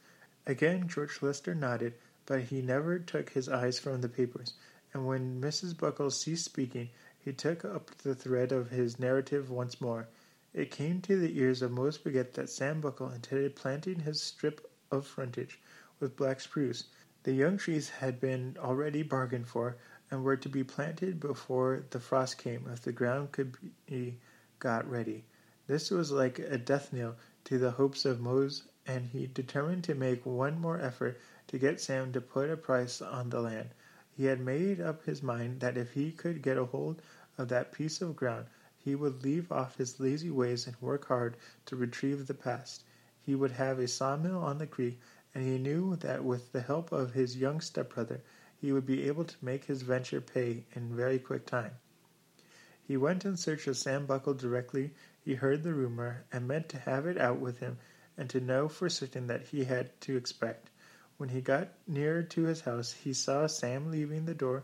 A: Again George Lester nodded, but he never took his eyes from the papers and when Mrs. Buckle ceased speaking, he took up the thread of his narrative once more. It came to the ears of Mose Baggett that Sam Buckle intended planting his strip of frontage with black spruce. The young trees had been already bargained for, and were to be planted before the frost came if the ground could be got ready. This was like a death knell to the hopes of Mose, and he determined to make one more effort to get Sam to put a price on the land. He had made up his mind that if he could get a hold of that piece of ground, he would leave off his lazy ways and work hard to retrieve the past. He would have a sawmill on the creek, and he knew that with the help of his young stepbrother he would be able to make his venture pay in very quick time. He went in search of Sam Buckle directly he heard the rumor, and meant to have it out with him and to know for certain that he had to expect. When he got nearer to his house, he saw Sam leaving the door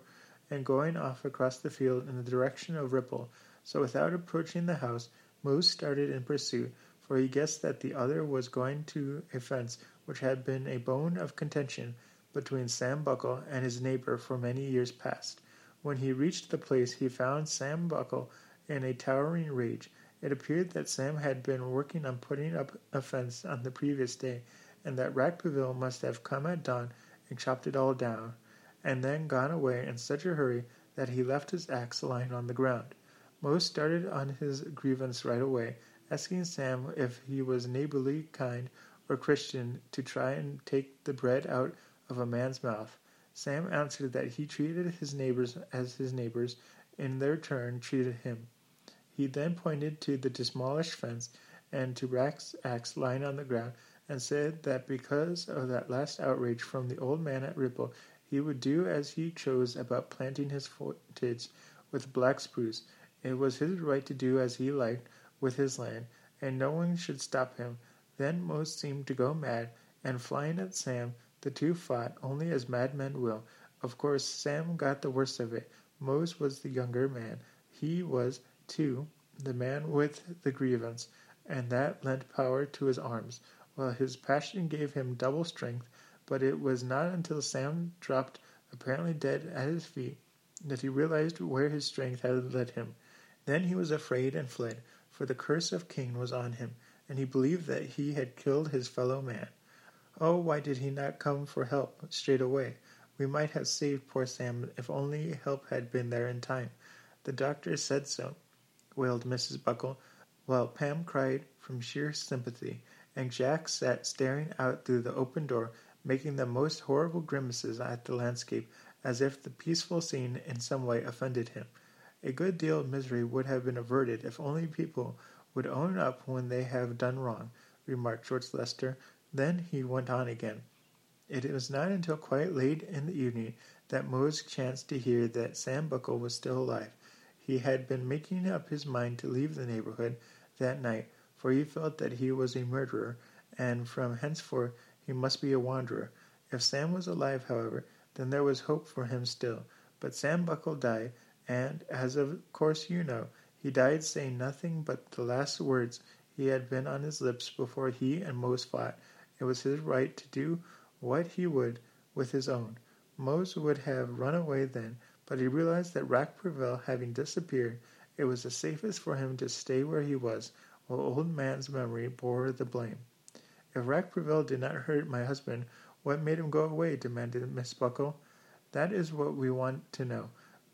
A: and going off across the field in the direction of Ripple, so without approaching the house, Mose started in pursuit, for he guessed that the other was going to a fence which had been a bone of contention between Sam Buckle and his neighbor for many years past. When he reached the place, he found Sam Buckle in a towering rage. It appeared that Sam had been working on putting up a fence on the previous day, and that Rapperville must have come at dawn and chopped it all down, and then gone away in such a hurry that he left his axe lying on the ground. Mose started on his grievance right away, asking Sam if he was neighborly, kind, or Christian to try and take the bread out of a man's mouth. Sam answered that he treated his neighbors as his neighbors in their turn treated him. He then pointed to the demolished fence and to Rack's axe lying on the ground and said that because of that last outrage from the old man at Ripple, he would do as he chose about planting his footage with black spruce. It was his right to do as he liked with his land, and no one should stop him. Then Mose seemed to go mad, and flying at Sam, the two fought, only as madmen will. Of course, Sam got the worst of it. Mose was the younger man. He was, too, the man with the grievance, and that lent power to his arms. Well, his passion gave him double strength, but it was not until Sam dropped apparently dead at his feet that he realized where his strength had led him. Then he was afraid and fled, for the curse of Cain was on him, and he believed that he had killed his fellow man. Oh, why did he not come for help straight away? We might have saved poor Sam if only help had been there in time. The doctor said so, wailed Mrs. Buckle, while Pam cried from sheer sympathy and Jack sat staring out through the open door, making the most horrible grimaces at the landscape, as if the peaceful scene in some way offended him. A good deal of misery would have been averted if only people would own up when they have done wrong, remarked George Lester. Then he went on again. It was not until quite late in the evening that Mose chanced to hear that Sam Buckle was still alive. He had been making up his mind to leave the neighborhood that night, for he felt that he was a murderer, and from henceforth he must be a wanderer. If Sam was alive, however, then there was hope for him still. But Sam Buckle died, and, as of course you know, he died saying nothing but the last words he had been on his lips before he and Mose fought. It was his right to do what he would with his own. Mose would have run away then, but he realized that Rapperville having disappeared, it was the safest for him to stay where he was, old man's memory bore the blame. If Rapperville did not hurt my husband, what made him go away? demanded Miss Buckle. That is what we want to know,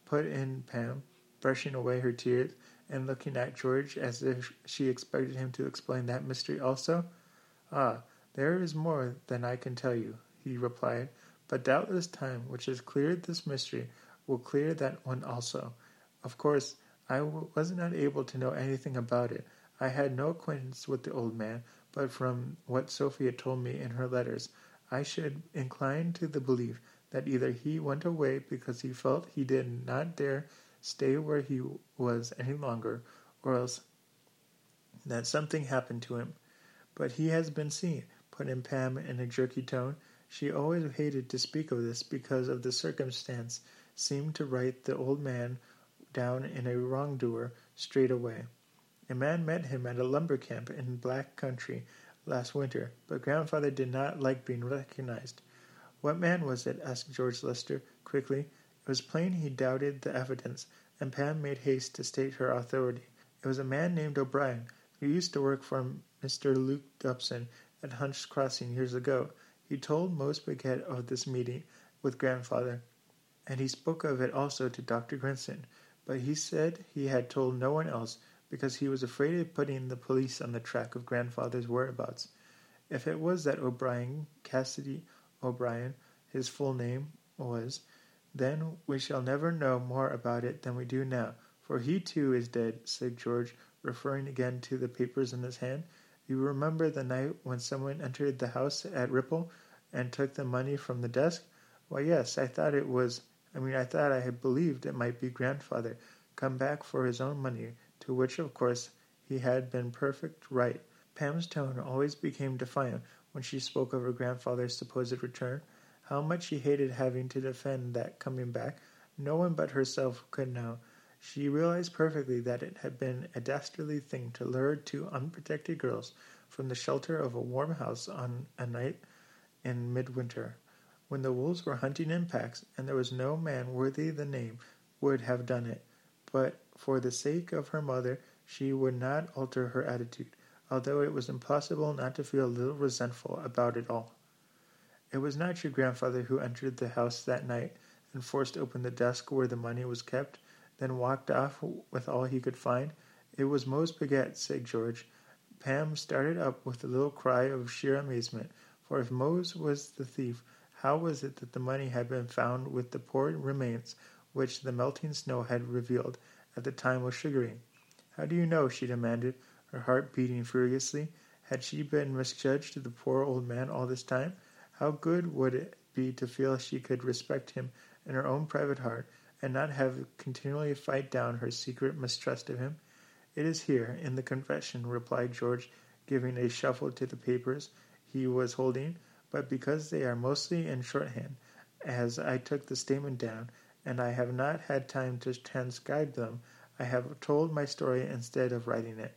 A: put in Pam, brushing away her tears and looking at George as if she expected him to explain that mystery also. Ah, there is more than I can tell you, he replied, but doubtless time, which has cleared this mystery, will clear that one also. Of course, I was not able to know anything about it, I had no acquaintance with the old man, but from what Sophie had told me in her letters, I should incline to the belief that either he went away because he felt he did not dare stay where he was any longer, or else that something happened to him. But he has been seen, put in Pam in a jerky tone. She always hated to speak of this because of the circumstance seemed to write the old man down in a wrongdoer straight away. A man met him at a lumber camp in Black Country last winter, but grandfather did not like being recognized. What man was it? asked George Lester quickly. It was plain he doubted the evidence, and Pam made haste to state her authority. It was a man named O'Brien, who used to work for Mr. Luke Dobson at Hunt's Crossing years ago. He told Mose Baguette of this meeting with grandfather, and he spoke of it also to Dr. Grinson, but he said he had told no one else because he was afraid of putting the police on the track of grandfather's whereabouts. If it was that O'Brien, Cassidy O'Brien, his full name was, then we shall never know more about it than we do now, for he too is dead, said George, referring again to the papers in his hand. You remember the night when someone entered the house at Ripple and took the money from the desk? Why, yes, I thought it was I mean, I thought I had believed it might be grandfather come back for his own money, to which, of course, he had been perfect right. Pam's tone always became defiant when she spoke of her grandfather's supposed return. How much she hated having to defend that coming back, no one but herself could know. She realized perfectly that it had been a dastardly thing to lure two unprotected girls from the shelter of a warm house on a night in midwinter when the wolves were hunting in packs, and there was no man worthy the name would have done it. But for the sake of her mother, she would not alter her attitude, although it was impossible not to feel a little resentful about it all. It was not your grandfather who entered the house that night and forced open the desk where the money was kept, then walked off with all he could find. It was Mose Baguette, said George. Pam started up with a little cry of sheer amazement, for if Mose was the thief, how was it that the money had been found with the poor remains which the melting snow had revealed at the time was sugaring? How do you know? she demanded, her heart beating furiously. Had she been misjudged the poor old man all this time? How good would it be to feel she could respect him in her own private heart, and not have continually fight down her secret mistrust of him? It is here, in the confession, replied George, giving a shuffle to the papers he was holding but because they are mostly in shorthand, as I took the statement down, and I have not had time to transcribe them, I have told my story instead of writing it.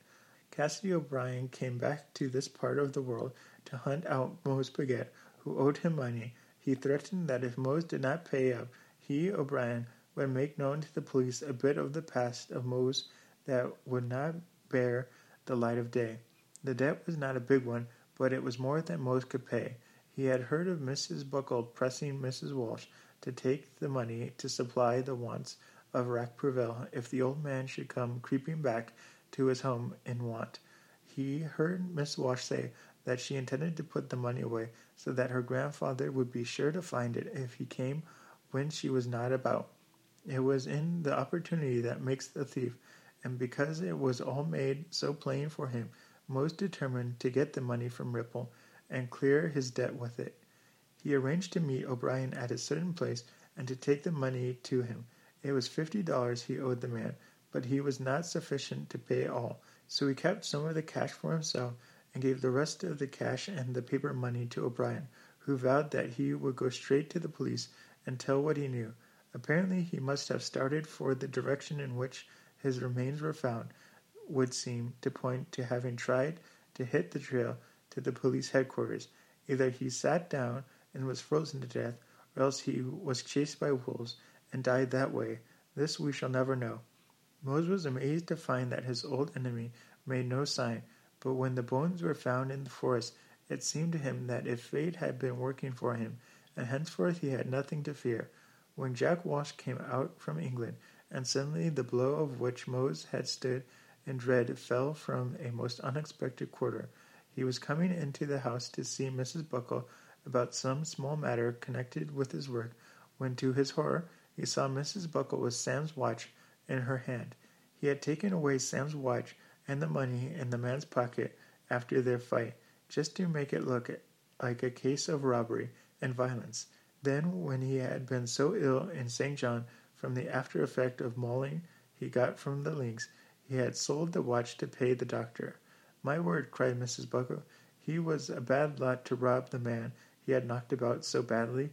A: Cassidy O'Brien came back to this part of the world to hunt out Mose Baguette, who owed him money. He threatened that if Mose did not pay up, he, O'Brien, would make known to the police a bit of the past of Mose that would not bear the light of day. The debt was not a big one, but it was more than Mose could pay. He had heard of Mrs. Buckle pressing Mrs. Walsh to take the money to supply the wants of Rack Purvel if the old man should come creeping back to his home in want. He heard Miss Walsh say that she intended to put the money away so that her grandfather would be sure to find it if he came when she was not about. It was in the opportunity that makes the thief, and because it was all made so plain for him, most determined to get the money from Ripple and clear his debt with it. He arranged to meet O'Brien at a certain place and to take the money to him. It was fifty dollars he owed the man, but he was not sufficient to pay all, so he kept some of the cash for himself and gave the rest of the cash and the paper money to O'Brien, who vowed that he would go straight to the police and tell what he knew. Apparently he must have started for the direction in which his remains were found, would seem to point to having tried to hit the trail to the police headquarters. Either he sat down and was frozen to death, or else he was chased by wolves and died that way. This we shall never know. Mose was amazed to find that his old enemy made no sign, but when the bones were found in the forest, it seemed to him that if fate had been working for him, and henceforth he had nothing to fear. When Jack Walsh came out from England, and suddenly the blow of which Mose had stood in dread fell from a most unexpected quarter, he was coming into the house to see Mrs. Buckle about some small matter connected with his work, when to his horror he saw Mrs. Buckle with Sam's watch in her hand. He had taken away Sam's watch and the money in the man's pocket after their fight. just to make it look like a case of robbery and violence. Then, when he had been so ill in St. John from the after effect of mauling he got from the links, he had sold the watch to pay the doctor. My word, cried Mrs. Buckle, he was a bad lot to rob the man he had knocked about so badly.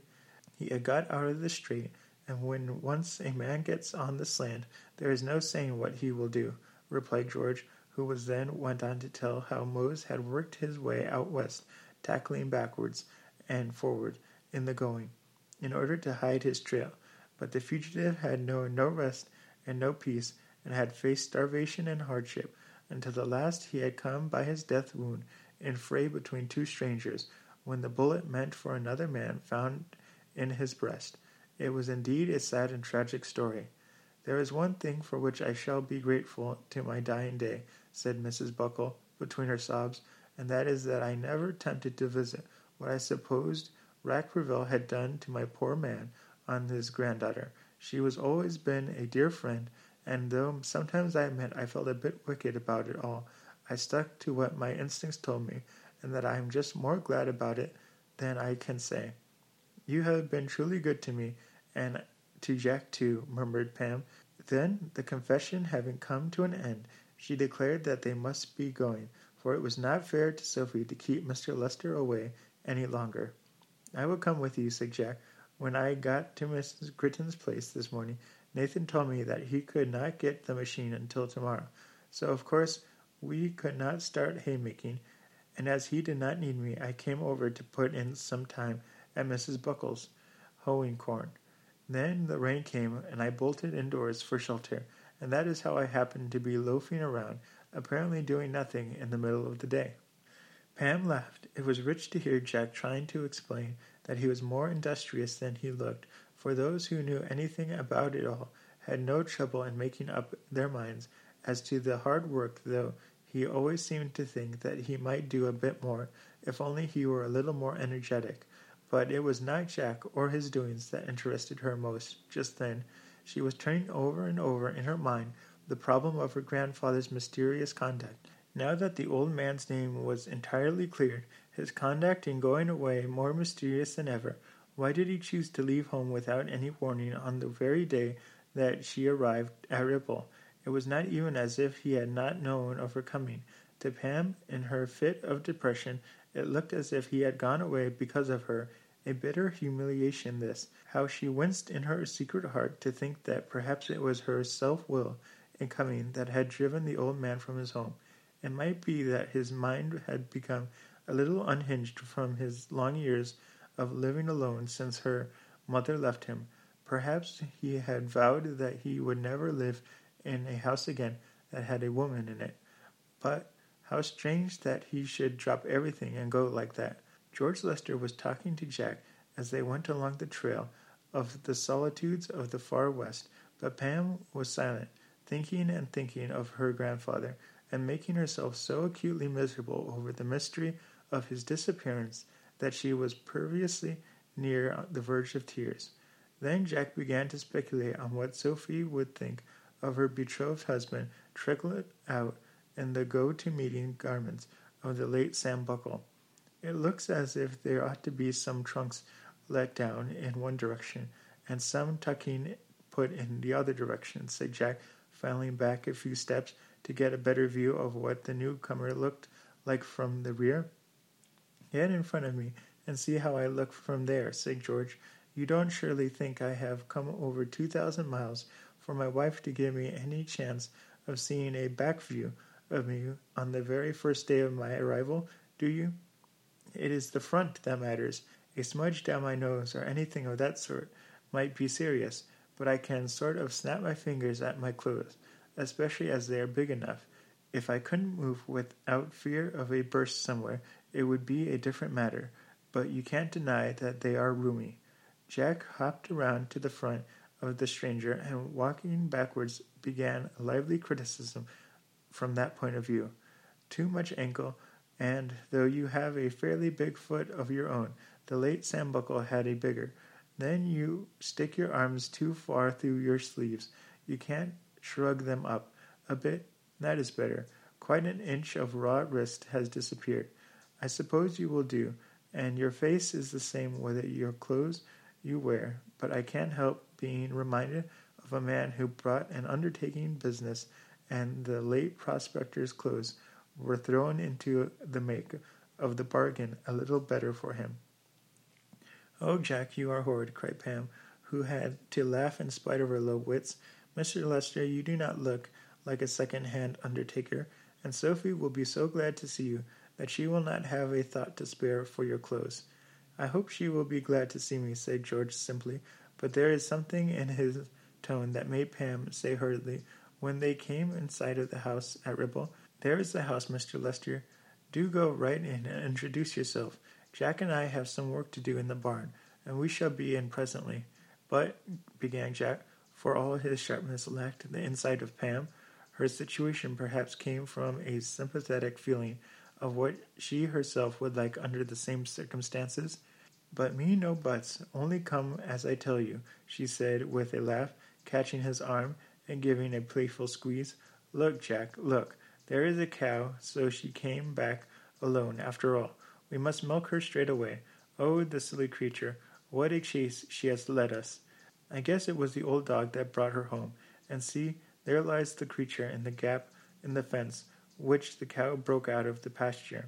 A: He had got out of the street, and when once a man gets on the slant, there is no saying what he will do, replied George, who was then went on to tell how Mose had worked his way out west, tackling backwards and forward in the going, in order to hide his trail. But the fugitive had known no rest and no peace, and had faced starvation and hardship, until the last he had come by his death wound in fray between two strangers, when the bullet meant for another man found in his breast. It was indeed a sad and tragic story. There is one thing for which I shall be grateful to my dying day, said Mrs. Buckle between her sobs, and that is that I never attempted to visit what I supposed Rackperville had done to my poor man on his granddaughter. She was always been a dear friend, and though sometimes I admit I felt a bit wicked about it all, I stuck to what my instincts told me, and that I am just more glad about it than I can say. You have been truly good to me, and to Jack too, murmured Pam. Then, the confession having come to an end, she declared that they must be going, for it was not fair to Sophie to keep Mr. Lester away any longer. I will come with you, said Jack. When I got to Mrs. Gritton's place this morning, Nathan told me that he could not get the machine until tomorrow. So, of course, we could not start haymaking, and as he did not need me, I came over to put in some time at Mrs. Buckle's, hoeing corn. Then the rain came, and I bolted indoors for shelter, and that is how I happened to be loafing around, apparently doing nothing in the middle of the day. Pam laughed. It was rich to hear Jack trying to explain that he was more industrious than he looked, for those who knew anything about it all had no trouble in making up their minds as to the hard work, though he always seemed to think that he might do a bit more if only he were a little more energetic. But it was not Jack or his doings that interested her most just then. She was turning over and over in her mind the problem of her grandfather's mysterious conduct. Now that the old man's name was entirely cleared, his conduct in going away more mysterious than ever, why did he choose to leave home without any warning on the very day that she arrived at Ripple? It was not even as if he had not known of her coming. To Pam, in her fit of depression, it looked as if he had gone away because of her. A bitter humiliation this. How she winced in her secret heart to think that perhaps it was her self will in coming that had driven the old man from his home. It might be that his mind had become a little unhinged from his long years of living alone since her mother left him. Perhaps he had vowed that he would never live in a house again that had a woman in it. But how strange that he should drop everything and go like that. George Lester was talking to Jack as they went along the trail of the solitudes of the far west, but Pam was silent, thinking and thinking of her grandfather, and making herself so acutely miserable over the mystery of his disappearance that she was perversely near the verge of tears. Then Jack began to speculate on what Sophie would think of her betrothed husband trickled out in the go-to-meeting garments of the late Sam Buckle. It looks as if there ought to be some trunks let down in one direction and some tucking put in the other direction, said Jack, filing back a few steps to get a better view of what the newcomer looked like from the rear. Get in front of me and see how I look from there, said George. You don't surely think I have come over two thousand miles for my wife to give me any chance of seeing a back view of me on the very first day of my arrival, do you? It is the front that matters. A smudge down my nose or anything of that sort might be serious, but I can sort of snap my fingers at my clothes especially as they are big enough. If I couldn't move without fear of a burst somewhere, it would be a different matter, but you can't deny that they are roomy. Jack hopped around to the front of the stranger and walking backwards began a lively criticism from that point of view. Too much ankle, and though you have a fairly big foot of your own, the late Sam Buckle had a bigger. Then you stick your arms too far through your sleeves. You can't Shrug them up a bit. That is better. Quite an inch of raw wrist has disappeared. I suppose you will do, and your face is the same whether your clothes you wear, but I can't help being reminded of a man who brought an undertaking business and the late prospector's clothes were thrown into the make of the bargain a little better for him. Oh, Jack, you are horrid, cried Pam, who had to laugh in spite of her low wits. Mr. Lester, you do not look like a second-hand undertaker, and Sophie will be so glad to see you that she will not have a thought to spare for your clothes. I hope she will be glad to see me, said George simply, but there is something in his tone that made Pam say hurriedly, when they came in sight of the house at Ripple, There is the house, Mr. Lester. Do go right in and introduce yourself. Jack and I have some work to do in the barn, and we shall be in presently. But, began Jack, for all his sharpness lacked the insight of Pam. Her situation perhaps came from a sympathetic feeling of what she herself would like under the same circumstances. But me no buts, only come as I tell you, she said with a laugh, catching his arm and giving a playful squeeze. Look, Jack, look, there is a cow, so she came back alone after all. We must milk her straight away. Oh, the silly creature, what a chase she has led us. I guess it was the old dog that brought her home. And see, there lies the creature in the gap in the fence, which the cow broke out of the pasture.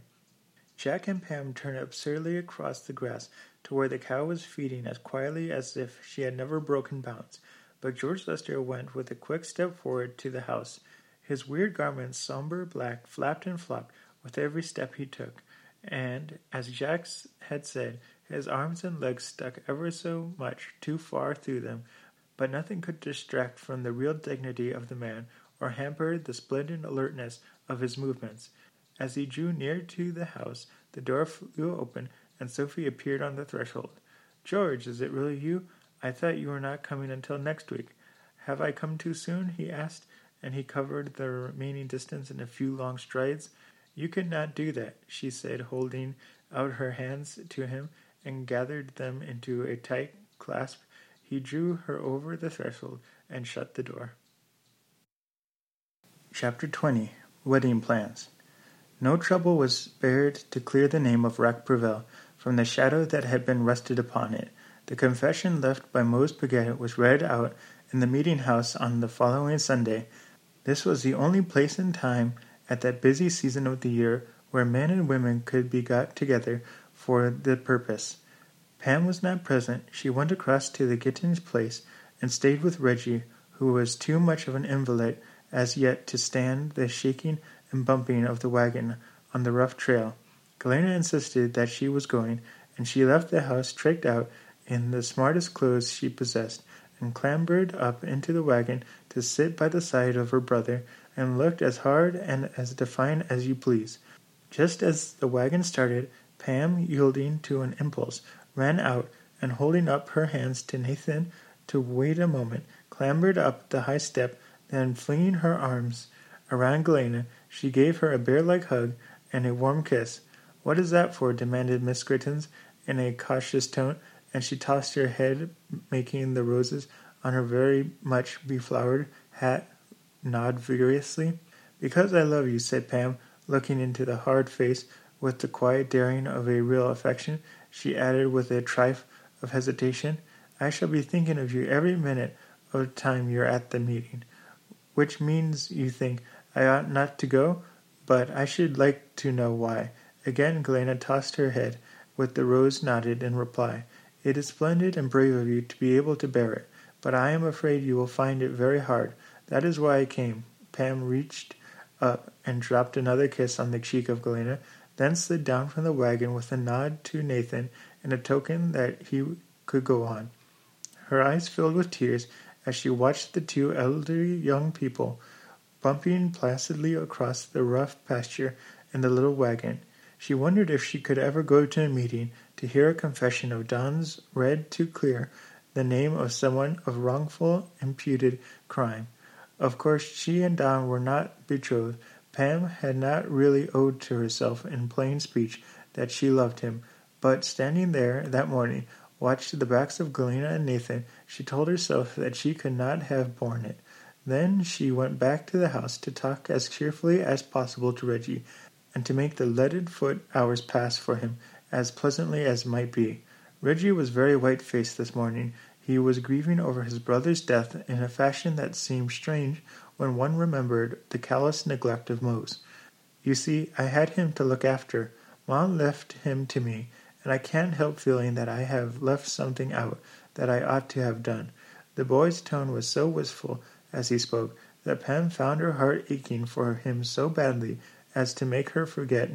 A: Jack and Pam turned absurdly across the grass to where the cow was feeding as quietly as if she had never broken bounds. But George Lester went with a quick step forward to the house. His weird garments, somber black, flapped and flopped with every step he took, and, as Jack had said, his arms and legs stuck ever so much too far through them, but nothing could distract from the real dignity of the man or hamper the splendid alertness of his movements. As he drew near to the house, the door flew open and Sophie appeared on the threshold. George, is it really you? I thought you were not coming until next week. Have I come too soon? he asked, and he covered the remaining distance in a few long strides. You could not do that, she said, holding out her hands to him and gathered them into a tight clasp. He drew her over the threshold and shut the door. Chapter 20 Wedding Plans No trouble was spared to clear the name of Rackperville from the shadow that had been rested upon it. The confession left by Mose Piggott was read out in the meeting house on the following Sunday. This was the only place and time at that busy season of the year where men and women could be got together for the purpose. Pam was not present. She went across to the Gittens' place and stayed with Reggie, who was too much of an invalid as yet to stand the shaking and bumping of the wagon on the rough trail. Galena insisted that she was going, and she left the house tricked out in the smartest clothes she possessed, and clambered up into the wagon to sit by the side of her brother, and looked as hard and as defiant as you please. Just as the wagon started, Pam, yielding to an impulse, ran out, and holding up her hands to Nathan to wait a moment, clambered up the high step, then flinging her arms around Galena, she gave her a bear-like hug and a warm kiss. What is that for? demanded Miss Gittens in a cautious tone and she tossed her head, making the roses on her very much beflowered hat nod vigorously. Because I love you, said Pam, looking into the hard face with the quiet daring of a real affection. She added with a trifle of hesitation, I shall be thinking of you every minute of the time you're at the meeting. Which means you think I ought not to go, but I should like to know why. Again Galena tossed her head, with the rose nodded in reply. It is splendid and brave of you to be able to bear it, but I am afraid you will find it very hard. That is why I came. Pam reached up and dropped another kiss on the cheek of Galena, then slid down from the wagon with a nod to Nathan and a token that he could go on. Her eyes filled with tears as she watched the two elderly young people bumping placidly across the rough pasture in the little wagon. She wondered if she could ever go to a meeting to hear a confession of Don's read to clear the name of someone of wrongful imputed crime. Of course, she and Don were not betrothed. Pam had not really owed to herself in plain speech that she loved him, but standing there that morning, watched the backs of Galena and Nathan, she told herself that she could not have borne it. Then she went back to the house to talk as cheerfully as possible to Reggie, and to make the leaded foot hours pass for him as pleasantly as might be. Reggie was very white faced this morning. He was grieving over his brother's death in a fashion that seemed strange when one remembered the callous neglect of Mose. You see, I had him to look after. Ma left him to me, and I can't help feeling that I have left something out that I ought to have done. The boy's tone was so wistful as he spoke that Pam found her heart aching for him so badly as to make her forget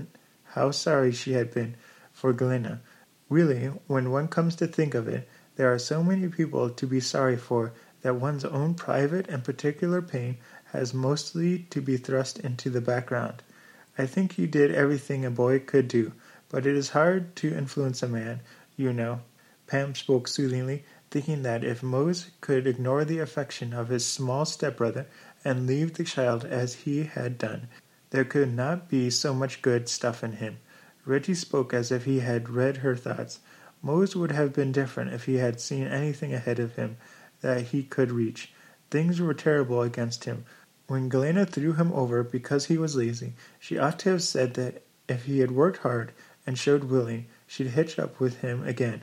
A: how sorry she had been for Galena. Really, when one comes to think of it, there are so many people to be sorry for that one's own private and particular pain has mostly to be thrust into the background. I think you did everything a boy could do, but it is hard to influence a man, you know. Pam spoke soothingly, thinking that if Mose could ignore the affection of his small stepbrother and leave the child as he had done, there could not be so much good stuff in him. Reggie spoke as if he had read her thoughts. Mose would have been different if he had seen anything ahead of him that he could reach. Things were terrible against him. When Galena threw him over because he was lazy, she ought to have said that if he had worked hard and showed willing, she'd hitch up with him again.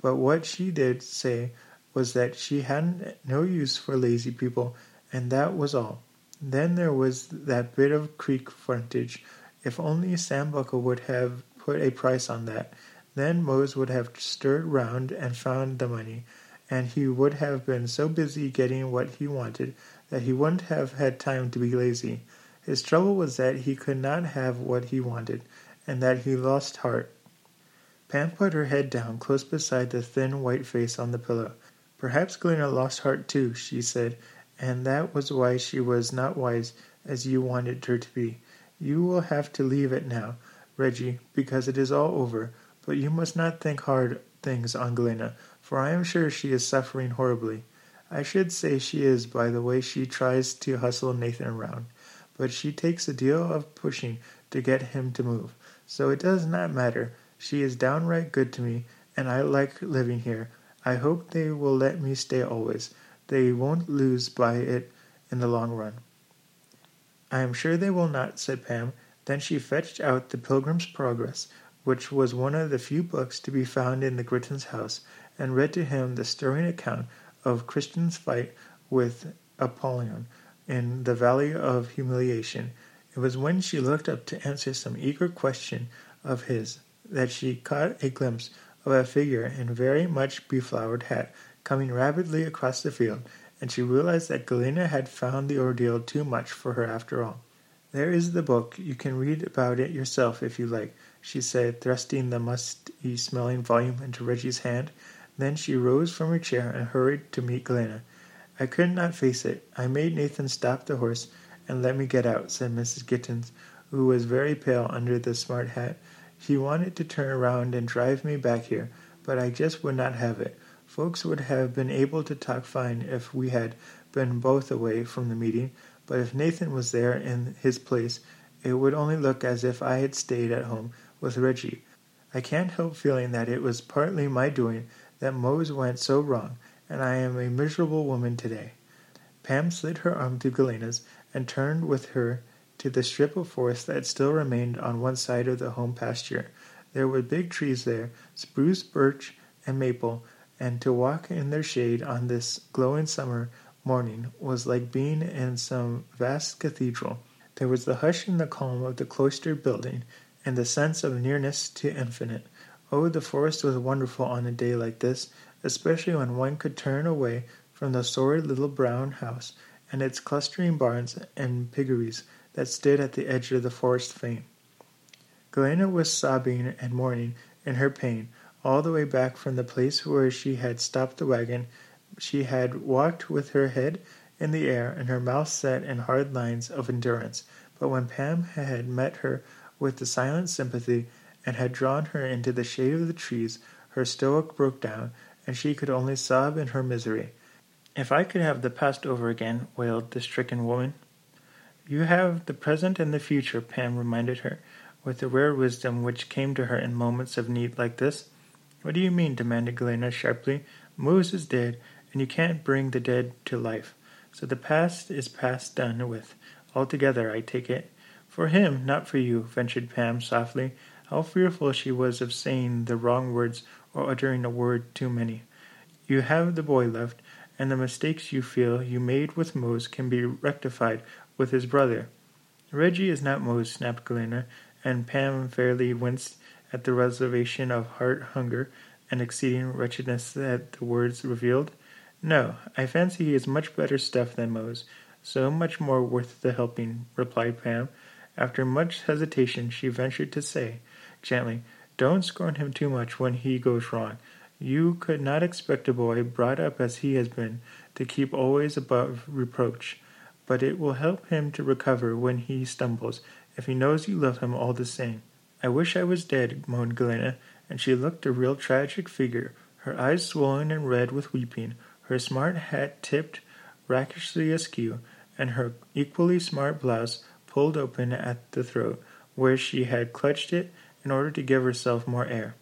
A: But what she did say was that she hadn't no use for lazy people, and that was all. Then there was that bit of creek frontage. If only Sam Buckle would have put a price on that, then Mose would have stirred round and found the money, and he would have been so busy getting what he wanted that he wouldn't have had time to be lazy. His trouble was that he could not have what he wanted, and that he lost heart. Pam put her head down close beside the thin white face on the pillow. Perhaps Galena lost heart too, she said, and that was why she was not wise as you wanted her to be. You will have to leave it now, Reggie, because it is all over, but you must not think hard things on Galena, for I am sure she is suffering horribly. I should say she is by the way she tries to hustle Nathan around, but she takes a deal of pushing to get him to move, so it does not matter. She is downright good to me, and I like living here. I hope they will let me stay always. They won't lose by it in the long run. I am sure they will not, said Pam. Then she fetched out the Pilgrim's Progress, which was one of the few books to be found in the Gittens' house, and read to him the stirring account of Christian's fight with Apollyon in the Valley of Humiliation. It was when she looked up to answer some eager question of his that she caught a glimpse of a figure in a very much beflowered hat coming rapidly across the field, and she realized that Galena had found the ordeal too much for her after all. There is the book. You can read about it yourself if you like, she said, thrusting the musty smelling volume into Reggie's hand. Then she rose from her chair and hurried to meet Galena. I could not face it. I made Nathan stop the horse and let me get out, said Mrs. Gittens, who was very pale under the smart hat. He wanted to turn around and drive me back here, but I just would not have it. Folks would have been able to talk fine if we had been both away from the meeting, but if Nathan was there in his place, it would only look as if I had stayed at home with Reggie. I can't help feeling that it was partly my doing that Mose went so wrong, and I am a miserable woman today. Pam slid her arm through Galena's and turned with her to the strip of forest that still remained on one side of the home pasture. There were big trees there, spruce, birch, and maple, and to walk in their shade on this glowing summer morning was like being in some vast cathedral. There was the hush and the calm of the cloistered building, and the sense of nearness to infinite. Oh, the forest was wonderful on a day like this, especially when one could turn away from the sordid little brown house and its clustering barns and piggeries that stood at the edge of the forest fane. Galena was sobbing and mourning in her pain all the way back from the place where she had stopped the wagon. She had walked with her head in the air and her mouth set in hard lines of endurance. But when Pam had met her with the silent sympathy and had drawn her into the shade of the trees, her stoic broke down, and she could only sob in her misery. If I could have the past over again, wailed the stricken woman, you have the present and the future, Pam reminded her, with the rare wisdom which came to her in moments of need like this. What do you mean? demanded Galena sharply. Mose is dead, and you can't bring the dead to life. So the past is past done with, altogether, I take it. For him, not for you, ventured Pam softly. How fearful she was of saying the wrong words or uttering a word too many. You have the boy left, and the mistakes you feel you made with Mose can be rectified with his brother. Reggie is not Mose, snapped Galena, and Pam fairly winced at the reservation of heart hunger and exceeding wretchedness that the words revealed. No, I fancy he is much better stuff than Mose, so much more worth the helping, replied Pam. After much hesitation, she ventured to say, gently, Don't scorn him too much when he goes wrong. You could not expect a boy brought up as he has been to keep always above reproach, but it will help him to recover when he stumbles, if he knows you love him all the same. I wish I was dead, moaned Galena, and she looked a real tragic figure, her eyes swollen and red with weeping, her smart hat tipped rakishly askew, and her equally smart blouse pulled open at the throat, where she had clutched it in order to give herself more air.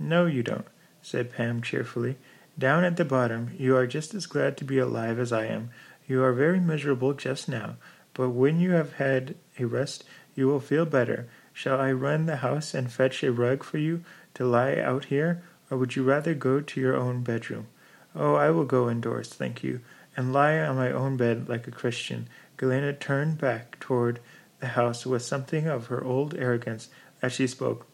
A: No, you don't, said Pam cheerfully. Down at the bottom, you are just as glad to be alive as I am. You are very miserable just now, but when you have had a rest, you will feel better. Shall I run the house and fetch a rug for you to lie out here, or would you rather go to your own bedroom? Oh, I will go indoors, thank you, and lie on my own bed like a Christian. Galena turned back toward the house with something of her old arrogance as she spoke.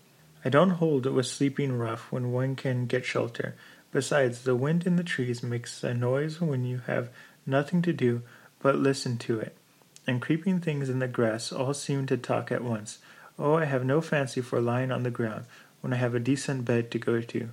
A: I don't hold it with sleeping rough when one can get shelter. Besides, the wind in the trees makes a noise when you have nothing to do but listen to it. And creeping things in the grass all seem to talk at once. Oh, I have no fancy for lying on the ground when I have a decent bed to go to.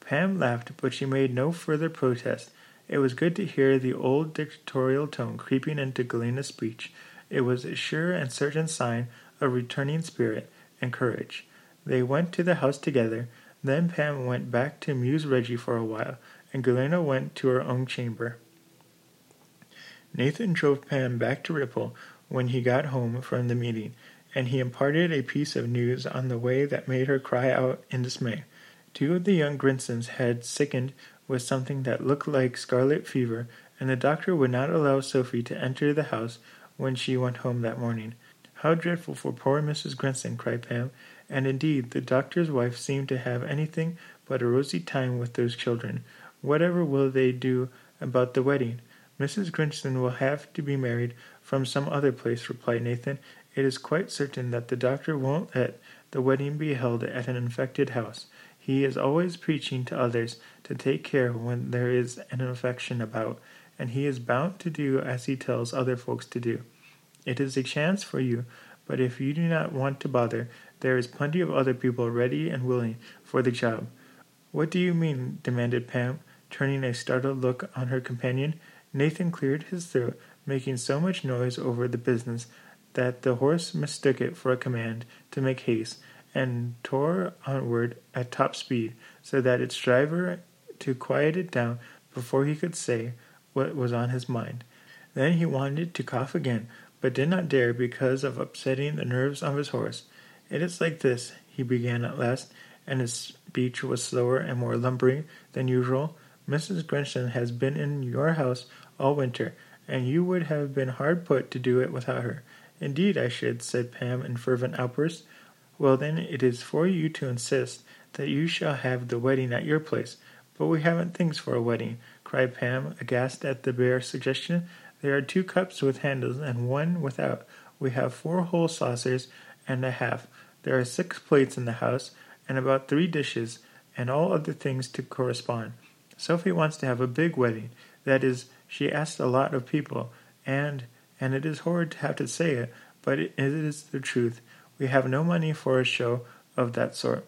A: Pam laughed, but she made no further protest. It was good to hear the old dictatorial tone creeping into Galena's speech. It was a sure and certain sign of returning spirit and courage. They went to the house together. Then Pam went back to amuse Reggie for a while, and Galena went to her own chamber. Nathan drove Pam back to Ripple when he got home from the meeting, and he imparted a piece of news on the way that made her cry out in dismay. Two of the young Grinsons had sickened with something that looked like scarlet fever, and the doctor would not allow Sophie to enter the house when she went home that morning. How dreadful for poor Mrs. Grinson, cried Pam, and indeed the doctor's wife seemed to have anything but a rosy time with those children. Whatever will they do about the wedding? Mrs. Grinson will have to be married from some other place, replied Nathan. It is quite certain that the doctor won't let the wedding be held at an infected house. He is always preaching to others to take care when there is an infection about, and he is bound to do as he tells other folks to do. It is a chance for you, but if you do not want to bother, there is plenty of other people ready and willing for the job. What do you mean? demanded Pam, turning a startled look on her companion. Nathan cleared his throat, making so much noise over the business that the horse mistook it for a command to make haste, and tore onward at top speed, so that its driver to quiet it down before he could say what was on his mind. Then he wanted to cough again, but did not dare because of upsetting the nerves of his horse. It is like this, he began at last, and his speech was slower and more lumbering than usual. Mrs. Grinson has been in your house all winter, and you would have been hard put to do it without her. Indeed, I should, said Pam in fervent outburst. Well, then, it is for you to insist that you shall have the wedding at your place. But we haven't things for a wedding, cried Pam, aghast at the bare suggestion. There are two cups with handles and one without. We have four whole saucers and a half. There are six plates in the house, and about three dishes, and all other things to correspond. Sophie wants to have a big wedding. That is, she asked a lot of people, and and it is horrid to have to say it, but it is the truth. We have no money for a show of that sort.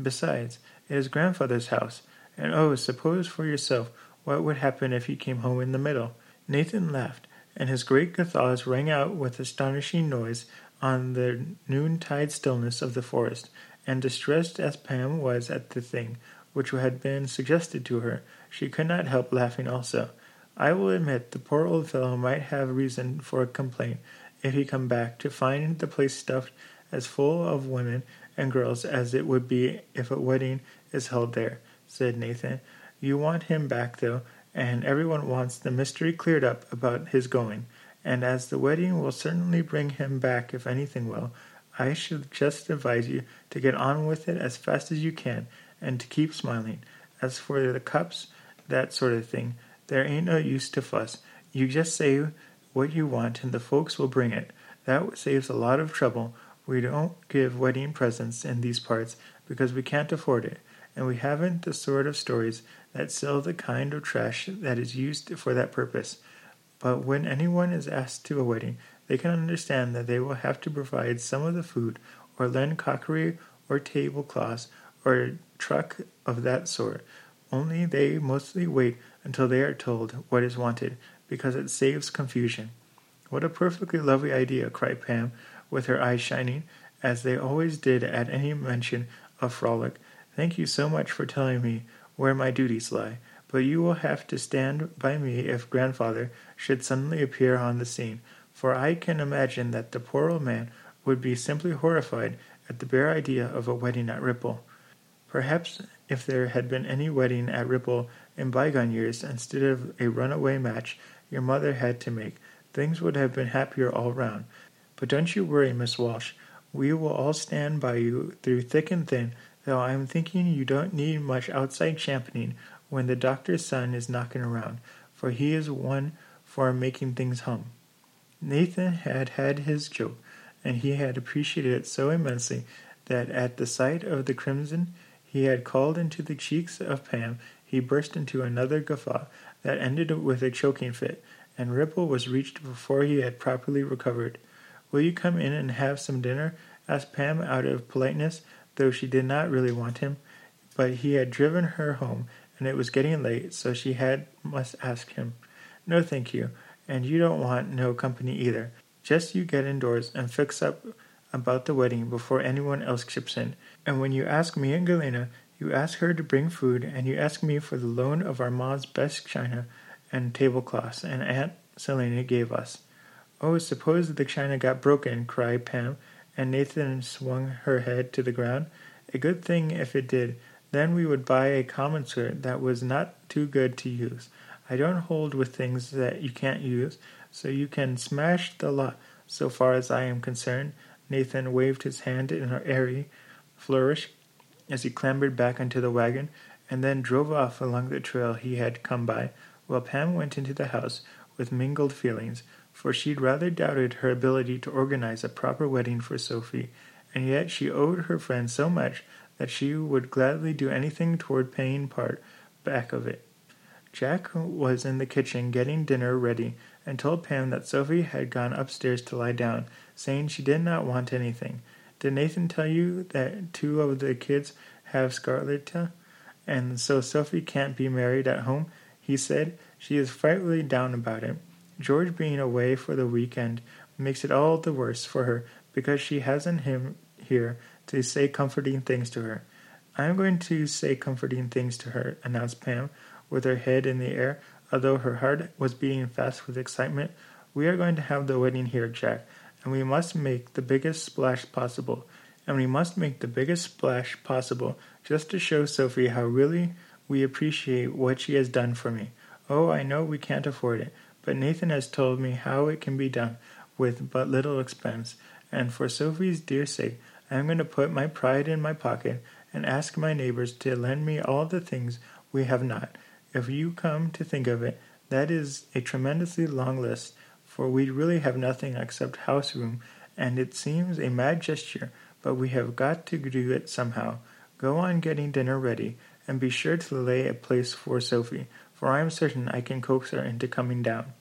A: Besides, it is grandfather's house, and oh, suppose for yourself what would happen if he came home in the middle. Nathan laughed, and his great guffaws rang out with astonishing noise on the noontide stillness of the forest, and distressed as Pam was at the thing which had been suggested to her, she could not help laughing also. I will admit the poor old fellow might have reason for a complaint if he come back to find the place stuffed as full of women and girls as it would be if a wedding is held there, said Nathan. You want him back, though, and everyone wants the mystery cleared up about his going, and as the wedding will certainly bring him back if anything will, I should just advise you to get on with it as fast as you can and to keep smiling. As for the cups, that sort of thing, there ain't no use to fuss. You just say what you want and the folks will bring it. That saves a lot of trouble. We don't give wedding presents in these parts because we can't afford it, and we haven't the sort of stories that sell the kind of trash that is used for that purpose. But when anyone is asked to a wedding, they can understand that they will have to provide some of the food, or lend crockery or tablecloths, or truck of that sort. Only they mostly wait until they are told what is wanted, because it saves confusion. What a perfectly lovely idea, cried Pam, with her eyes shining, as they always did at any mention of frolic. Thank you so much for telling me where my duties lie, but you will have to stand by me if grandfather should suddenly appear on the scene, for I can imagine that the poor old man would be simply horrified at the bare idea of a wedding at Ripple. Perhaps if there had been any wedding at Ripple in bygone years instead of a runaway match your mother had to make, things would have been happier all round. But don't you worry, Miss Walsh. We will all stand by you through thick and thin, though I am thinking you don't need much outside championing when the doctor's son is knocking around, for he is one for making things hum. Nathan had had his joke, and he had appreciated it so immensely that at the sight of the crimson he had called into the cheeks of Pam, he burst into another guffaw that ended with a choking fit, and Ripple was reached before he had properly recovered. Will you come in and have some dinner? asked Pam out of politeness, though she did not really want him. But he had driven her home, and it was getting late, so she had must ask him. No, thank you, and you don't want no company either. Just you get indoors and fix up about the wedding before anyone else chips in. And when you ask me and Galena, you ask her to bring food, and you ask me for the loan of our ma's best china and tablecloths, and Aunt Selina gave us. Oh, suppose the china got broken, cried Pam, and Nathan swung her head to the ground. A good thing if it did. Then we would buy a common sort that was not too good to use. I don't hold with things that you can't use, so you can smash the lot, so far as I am concerned. Nathan waved his hand in an airy flourish as he clambered back into the wagon, and then drove off along the trail he had come by, while Pam went into the house with mingled feelings for she'd rather doubted her ability to organize a proper wedding for Sophie, and yet she owed her friend so much that she would gladly do anything toward paying part back of it. Jack was in the kitchen getting dinner ready and told Pam that Sophie had gone upstairs to lie down, saying she did not want anything. Did Nathan tell you that two of the kids have scarlatina, and so Sophie can't be married at home? He said she is frightfully down about it. George being away for the weekend makes it all the worse for her because she hasn't him here to say comforting things to her. I am going to say comforting things to her, announced Pam, with her head in the air, although her heart was beating fast with excitement. We are going to have the wedding here, Jack, and we must make the biggest splash possible. And we must make the biggest splash possible just to show Sophie how really we appreciate what she has done for me. Oh, I know we can't afford it, but Nathan has told me how it can be done with but little expense, and for Sophie's dear sake, I am going to put my pride in my pocket and ask my neighbors to lend me all the things we have not. If you come to think of it, that is a tremendously long list, for we really have nothing except house room, and it seems a mad gesture, but we have got to do it somehow. Go on getting dinner ready, and be sure to lay a place for Sophie, for I am certain I can coax her into coming down.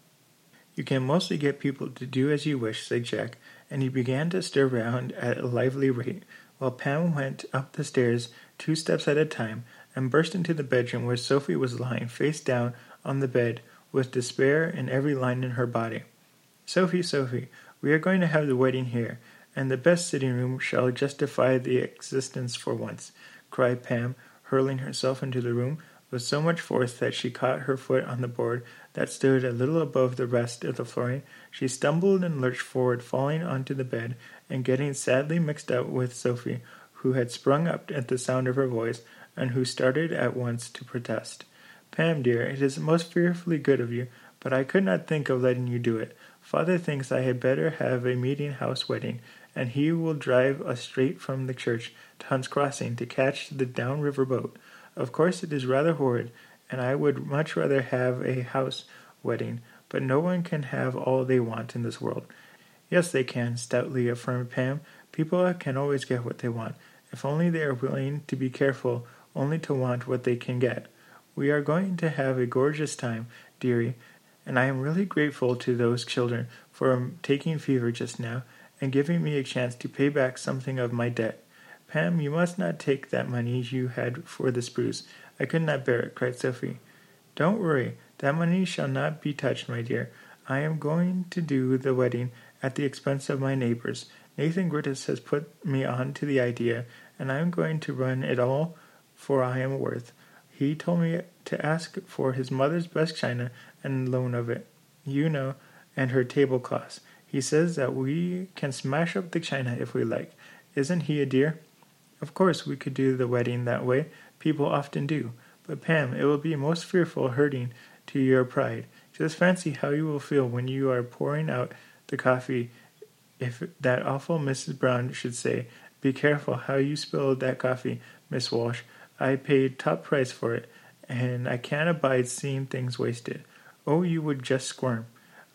A: You can mostly get people to do as you wish, said Jack, and he began to stir round at a lively rate, while Pam went up the stairs two steps at a time and burst into the bedroom where Sophie was lying face down on the bed with despair in every line in her body. Sophie, Sophie, we are going to have the wedding here, and the best sitting room shall justify the existence for once, cried Pam, hurling herself into the room with so much force that she caught her foot on the board that stood a little above the rest of the flooring. She stumbled and lurched forward, falling onto the bed and getting sadly mixed up with Sophie, who had sprung up at the sound of her voice and who started at once to protest. Pam, dear, it is most fearfully good of you, but I could not think of letting you do it, Father thinks I had better have a meeting house wedding, and he will drive us straight from the church to Hunt's Crossing to catch the downriver boat. Of course, it is rather horrid, and I would much rather have a house wedding, but no one can have all they want in this world. Yes, they can, stoutly affirmed Pam. People can always get what they want, if only they are willing to be careful only to want what they can get. We are going to have a gorgeous time, dearie, and I am really grateful to those children for um, taking fever just now and giving me a chance to pay back something of my debt. Pam, you must not take that money you had for the spruce. I could not bear it, cried Sophie. Don't worry, that money shall not be touched, my dear. I am going to do the wedding at the expense of my neighbors. Nathan Gittens has put me on to the idea, and I am going to run it all for I am worth. He told me to ask for his mother's best china and loan of it, you know, and her tablecloths. He says that we can smash up the china if we like. Isn't he a dear? Of course, we could do the wedding that way. People often do. But, Pam, it will be most fearful hurting to your pride. Just fancy how you will feel when you are pouring out the coffee if that awful Mrs. Brown should say, Be careful how you spilled that coffee, Miss Walsh. I paid top price for it, and I can't abide seeing things wasted. Oh, you would just squirm.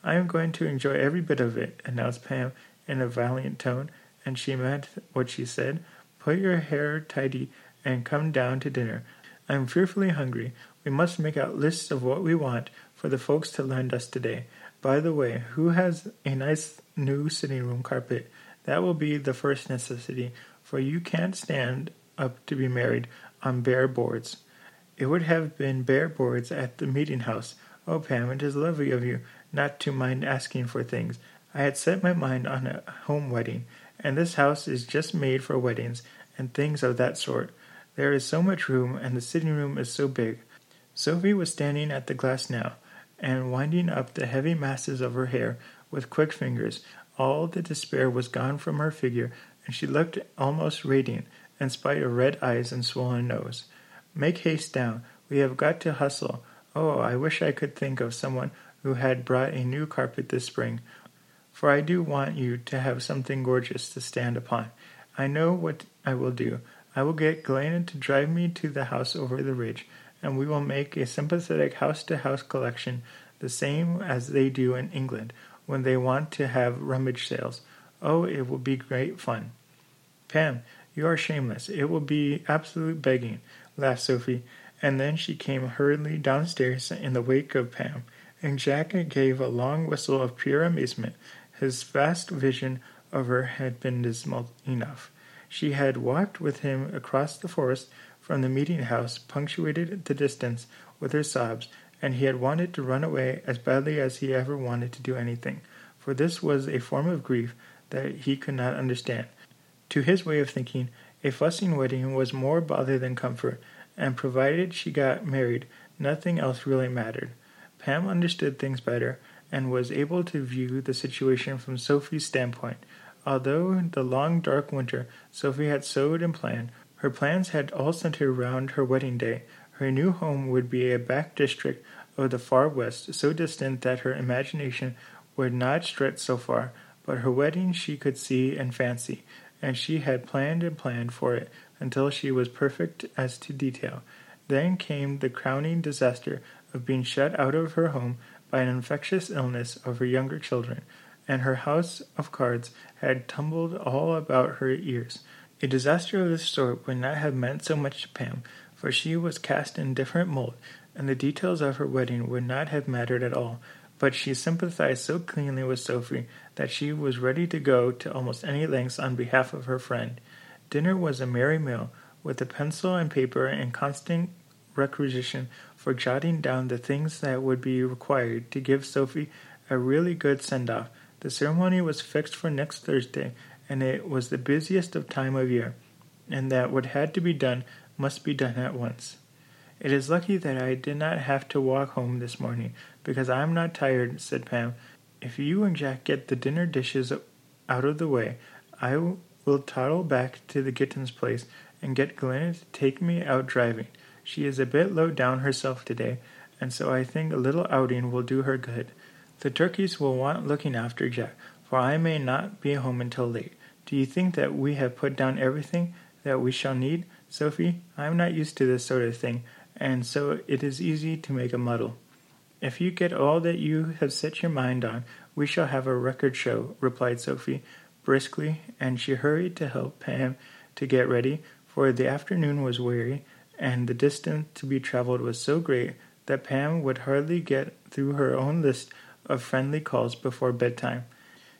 A: I am going to enjoy every bit of it, announced Pam in a valiant tone, and she meant what she said. Put your hair tidy and come down to dinner. I am fearfully hungry. We must make out lists of what we want for the folks to lend us today. By the way, who has a nice new sitting room carpet? That will be the first necessity, for you can't stand up to be married on bare boards. It would have been bare boards at the meeting house. Oh, Pam, it is lovely of you not to mind asking for things. I had set my mind on a home wedding, and this house is just made for weddings and things of that sort. There is so much room, and the sitting room is so big. Sophie was standing at the glass now, and winding up the heavy masses of her hair with quick fingers. All the despair was gone from her figure, and she looked almost radiant, in spite of red eyes and swollen nose. Make haste down. We have got to hustle. Oh, I wish I could think of someone who had brought a new carpet this spring, for I do want you to have something gorgeous to stand upon. I know what I will do. I will get Galena to drive me to the house over the ridge, and we will make a sympathetic house to house collection, the same as they do in England when they want to have rummage sales. Oh, it will be great fun. Pam, you are shameless. It will be absolute begging, laughed Sophie, and then she came hurriedly downstairs in the wake of Pam and Jack gave a long whistle of pure amazement. His vast vision of her had been dismal enough. She had walked with him across the forest from the meeting house, punctuated the distance with her sobs, and he had wanted to run away as badly as he ever wanted to do anything, for this was a form of grief that he could not understand. To his way of thinking, a fussing wedding was more bother than comfort, and provided she got married, nothing else really mattered. Pam understood things better and was able to view the situation from Sophie's standpoint. Although the long dark winter Sophie had sewed and planned, her plans had all centered around her wedding day. Her new home would be a back district of the far west, so distant that her imagination would not stretch so far, but her wedding she could see and fancy, and she had planned and planned for it until she was perfect as to detail. Then came the crowning disaster of being shut out of her home by an infectious illness of her younger children, and her house of cards had tumbled all about her ears. A disaster of this sort would not have meant so much to Pam, for she was cast in different mold, and the details of her wedding would not have mattered at all. But she sympathized so keenly with Sophie that she was ready to go to almost any lengths on behalf of her friend. Dinner was a merry meal, with a pencil and paper in constant requisition for jotting down the things that would be required to give Sophie a really good send off. The ceremony was fixed for next Thursday, and it was the busiest of time of year, and that what had to be done must be done at once. It is lucky that I did not have to walk home this morning, because I am not tired, said Pam. If you and Jack get the dinner dishes out of the way, I will toddle back to the Gittens' place and get Galena to take me out driving. She is a bit low down herself today, and so I think a little outing will do her good. The turkeys will want looking after, Jack, for I may not be home until late. Do you think that we have put down everything that we shall need, Sophie? I am not used to this sort of thing, and so it is easy to make a muddle. If you get all that you have set your mind on, we shall have a record show, replied Sophie briskly, and she hurried to help Pam to get ready, for the afternoon was weary, and the distance to be travelled was so great that Pam would hardly get through her own list of friendly calls before bedtime.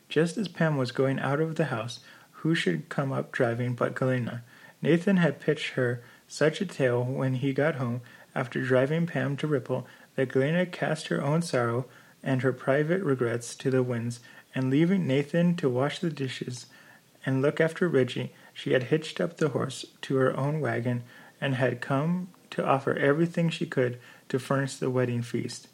A: Just as Pam was going out of the house, who should come up driving but Galena? Nathan had pitched her such a tale when he got home after driving Pam to Ripple that Galena cast her own sorrow and her private regrets to the winds, and leaving Nathan to wash the dishes and look after Reggie, she had hitched up the horse to her own wagon and had come to offer everything she could to furnish the wedding feast.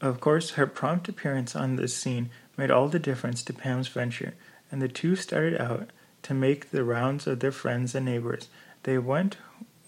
A: Of course, her prompt appearance on this scene made all the difference to Pam's venture, and the two started out to make the rounds of their friends and neighbors. They went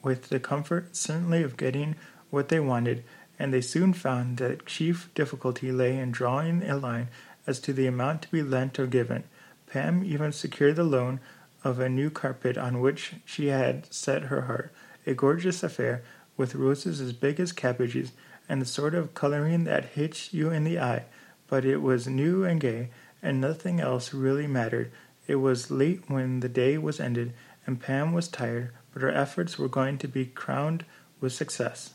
A: with the comfort certainly of getting what they wanted, and they soon found that chief difficulty lay in drawing a line as to the amount to be lent or given. Pam even secured the loan of a new carpet on which she had set her heart, a gorgeous affair with roses as big as cabbages and the sort of coloring that hits you in the eye, but it was new and gay, and nothing else really mattered. It was late when the day was ended, and Pam was tired, but her efforts were going to be crowned with success.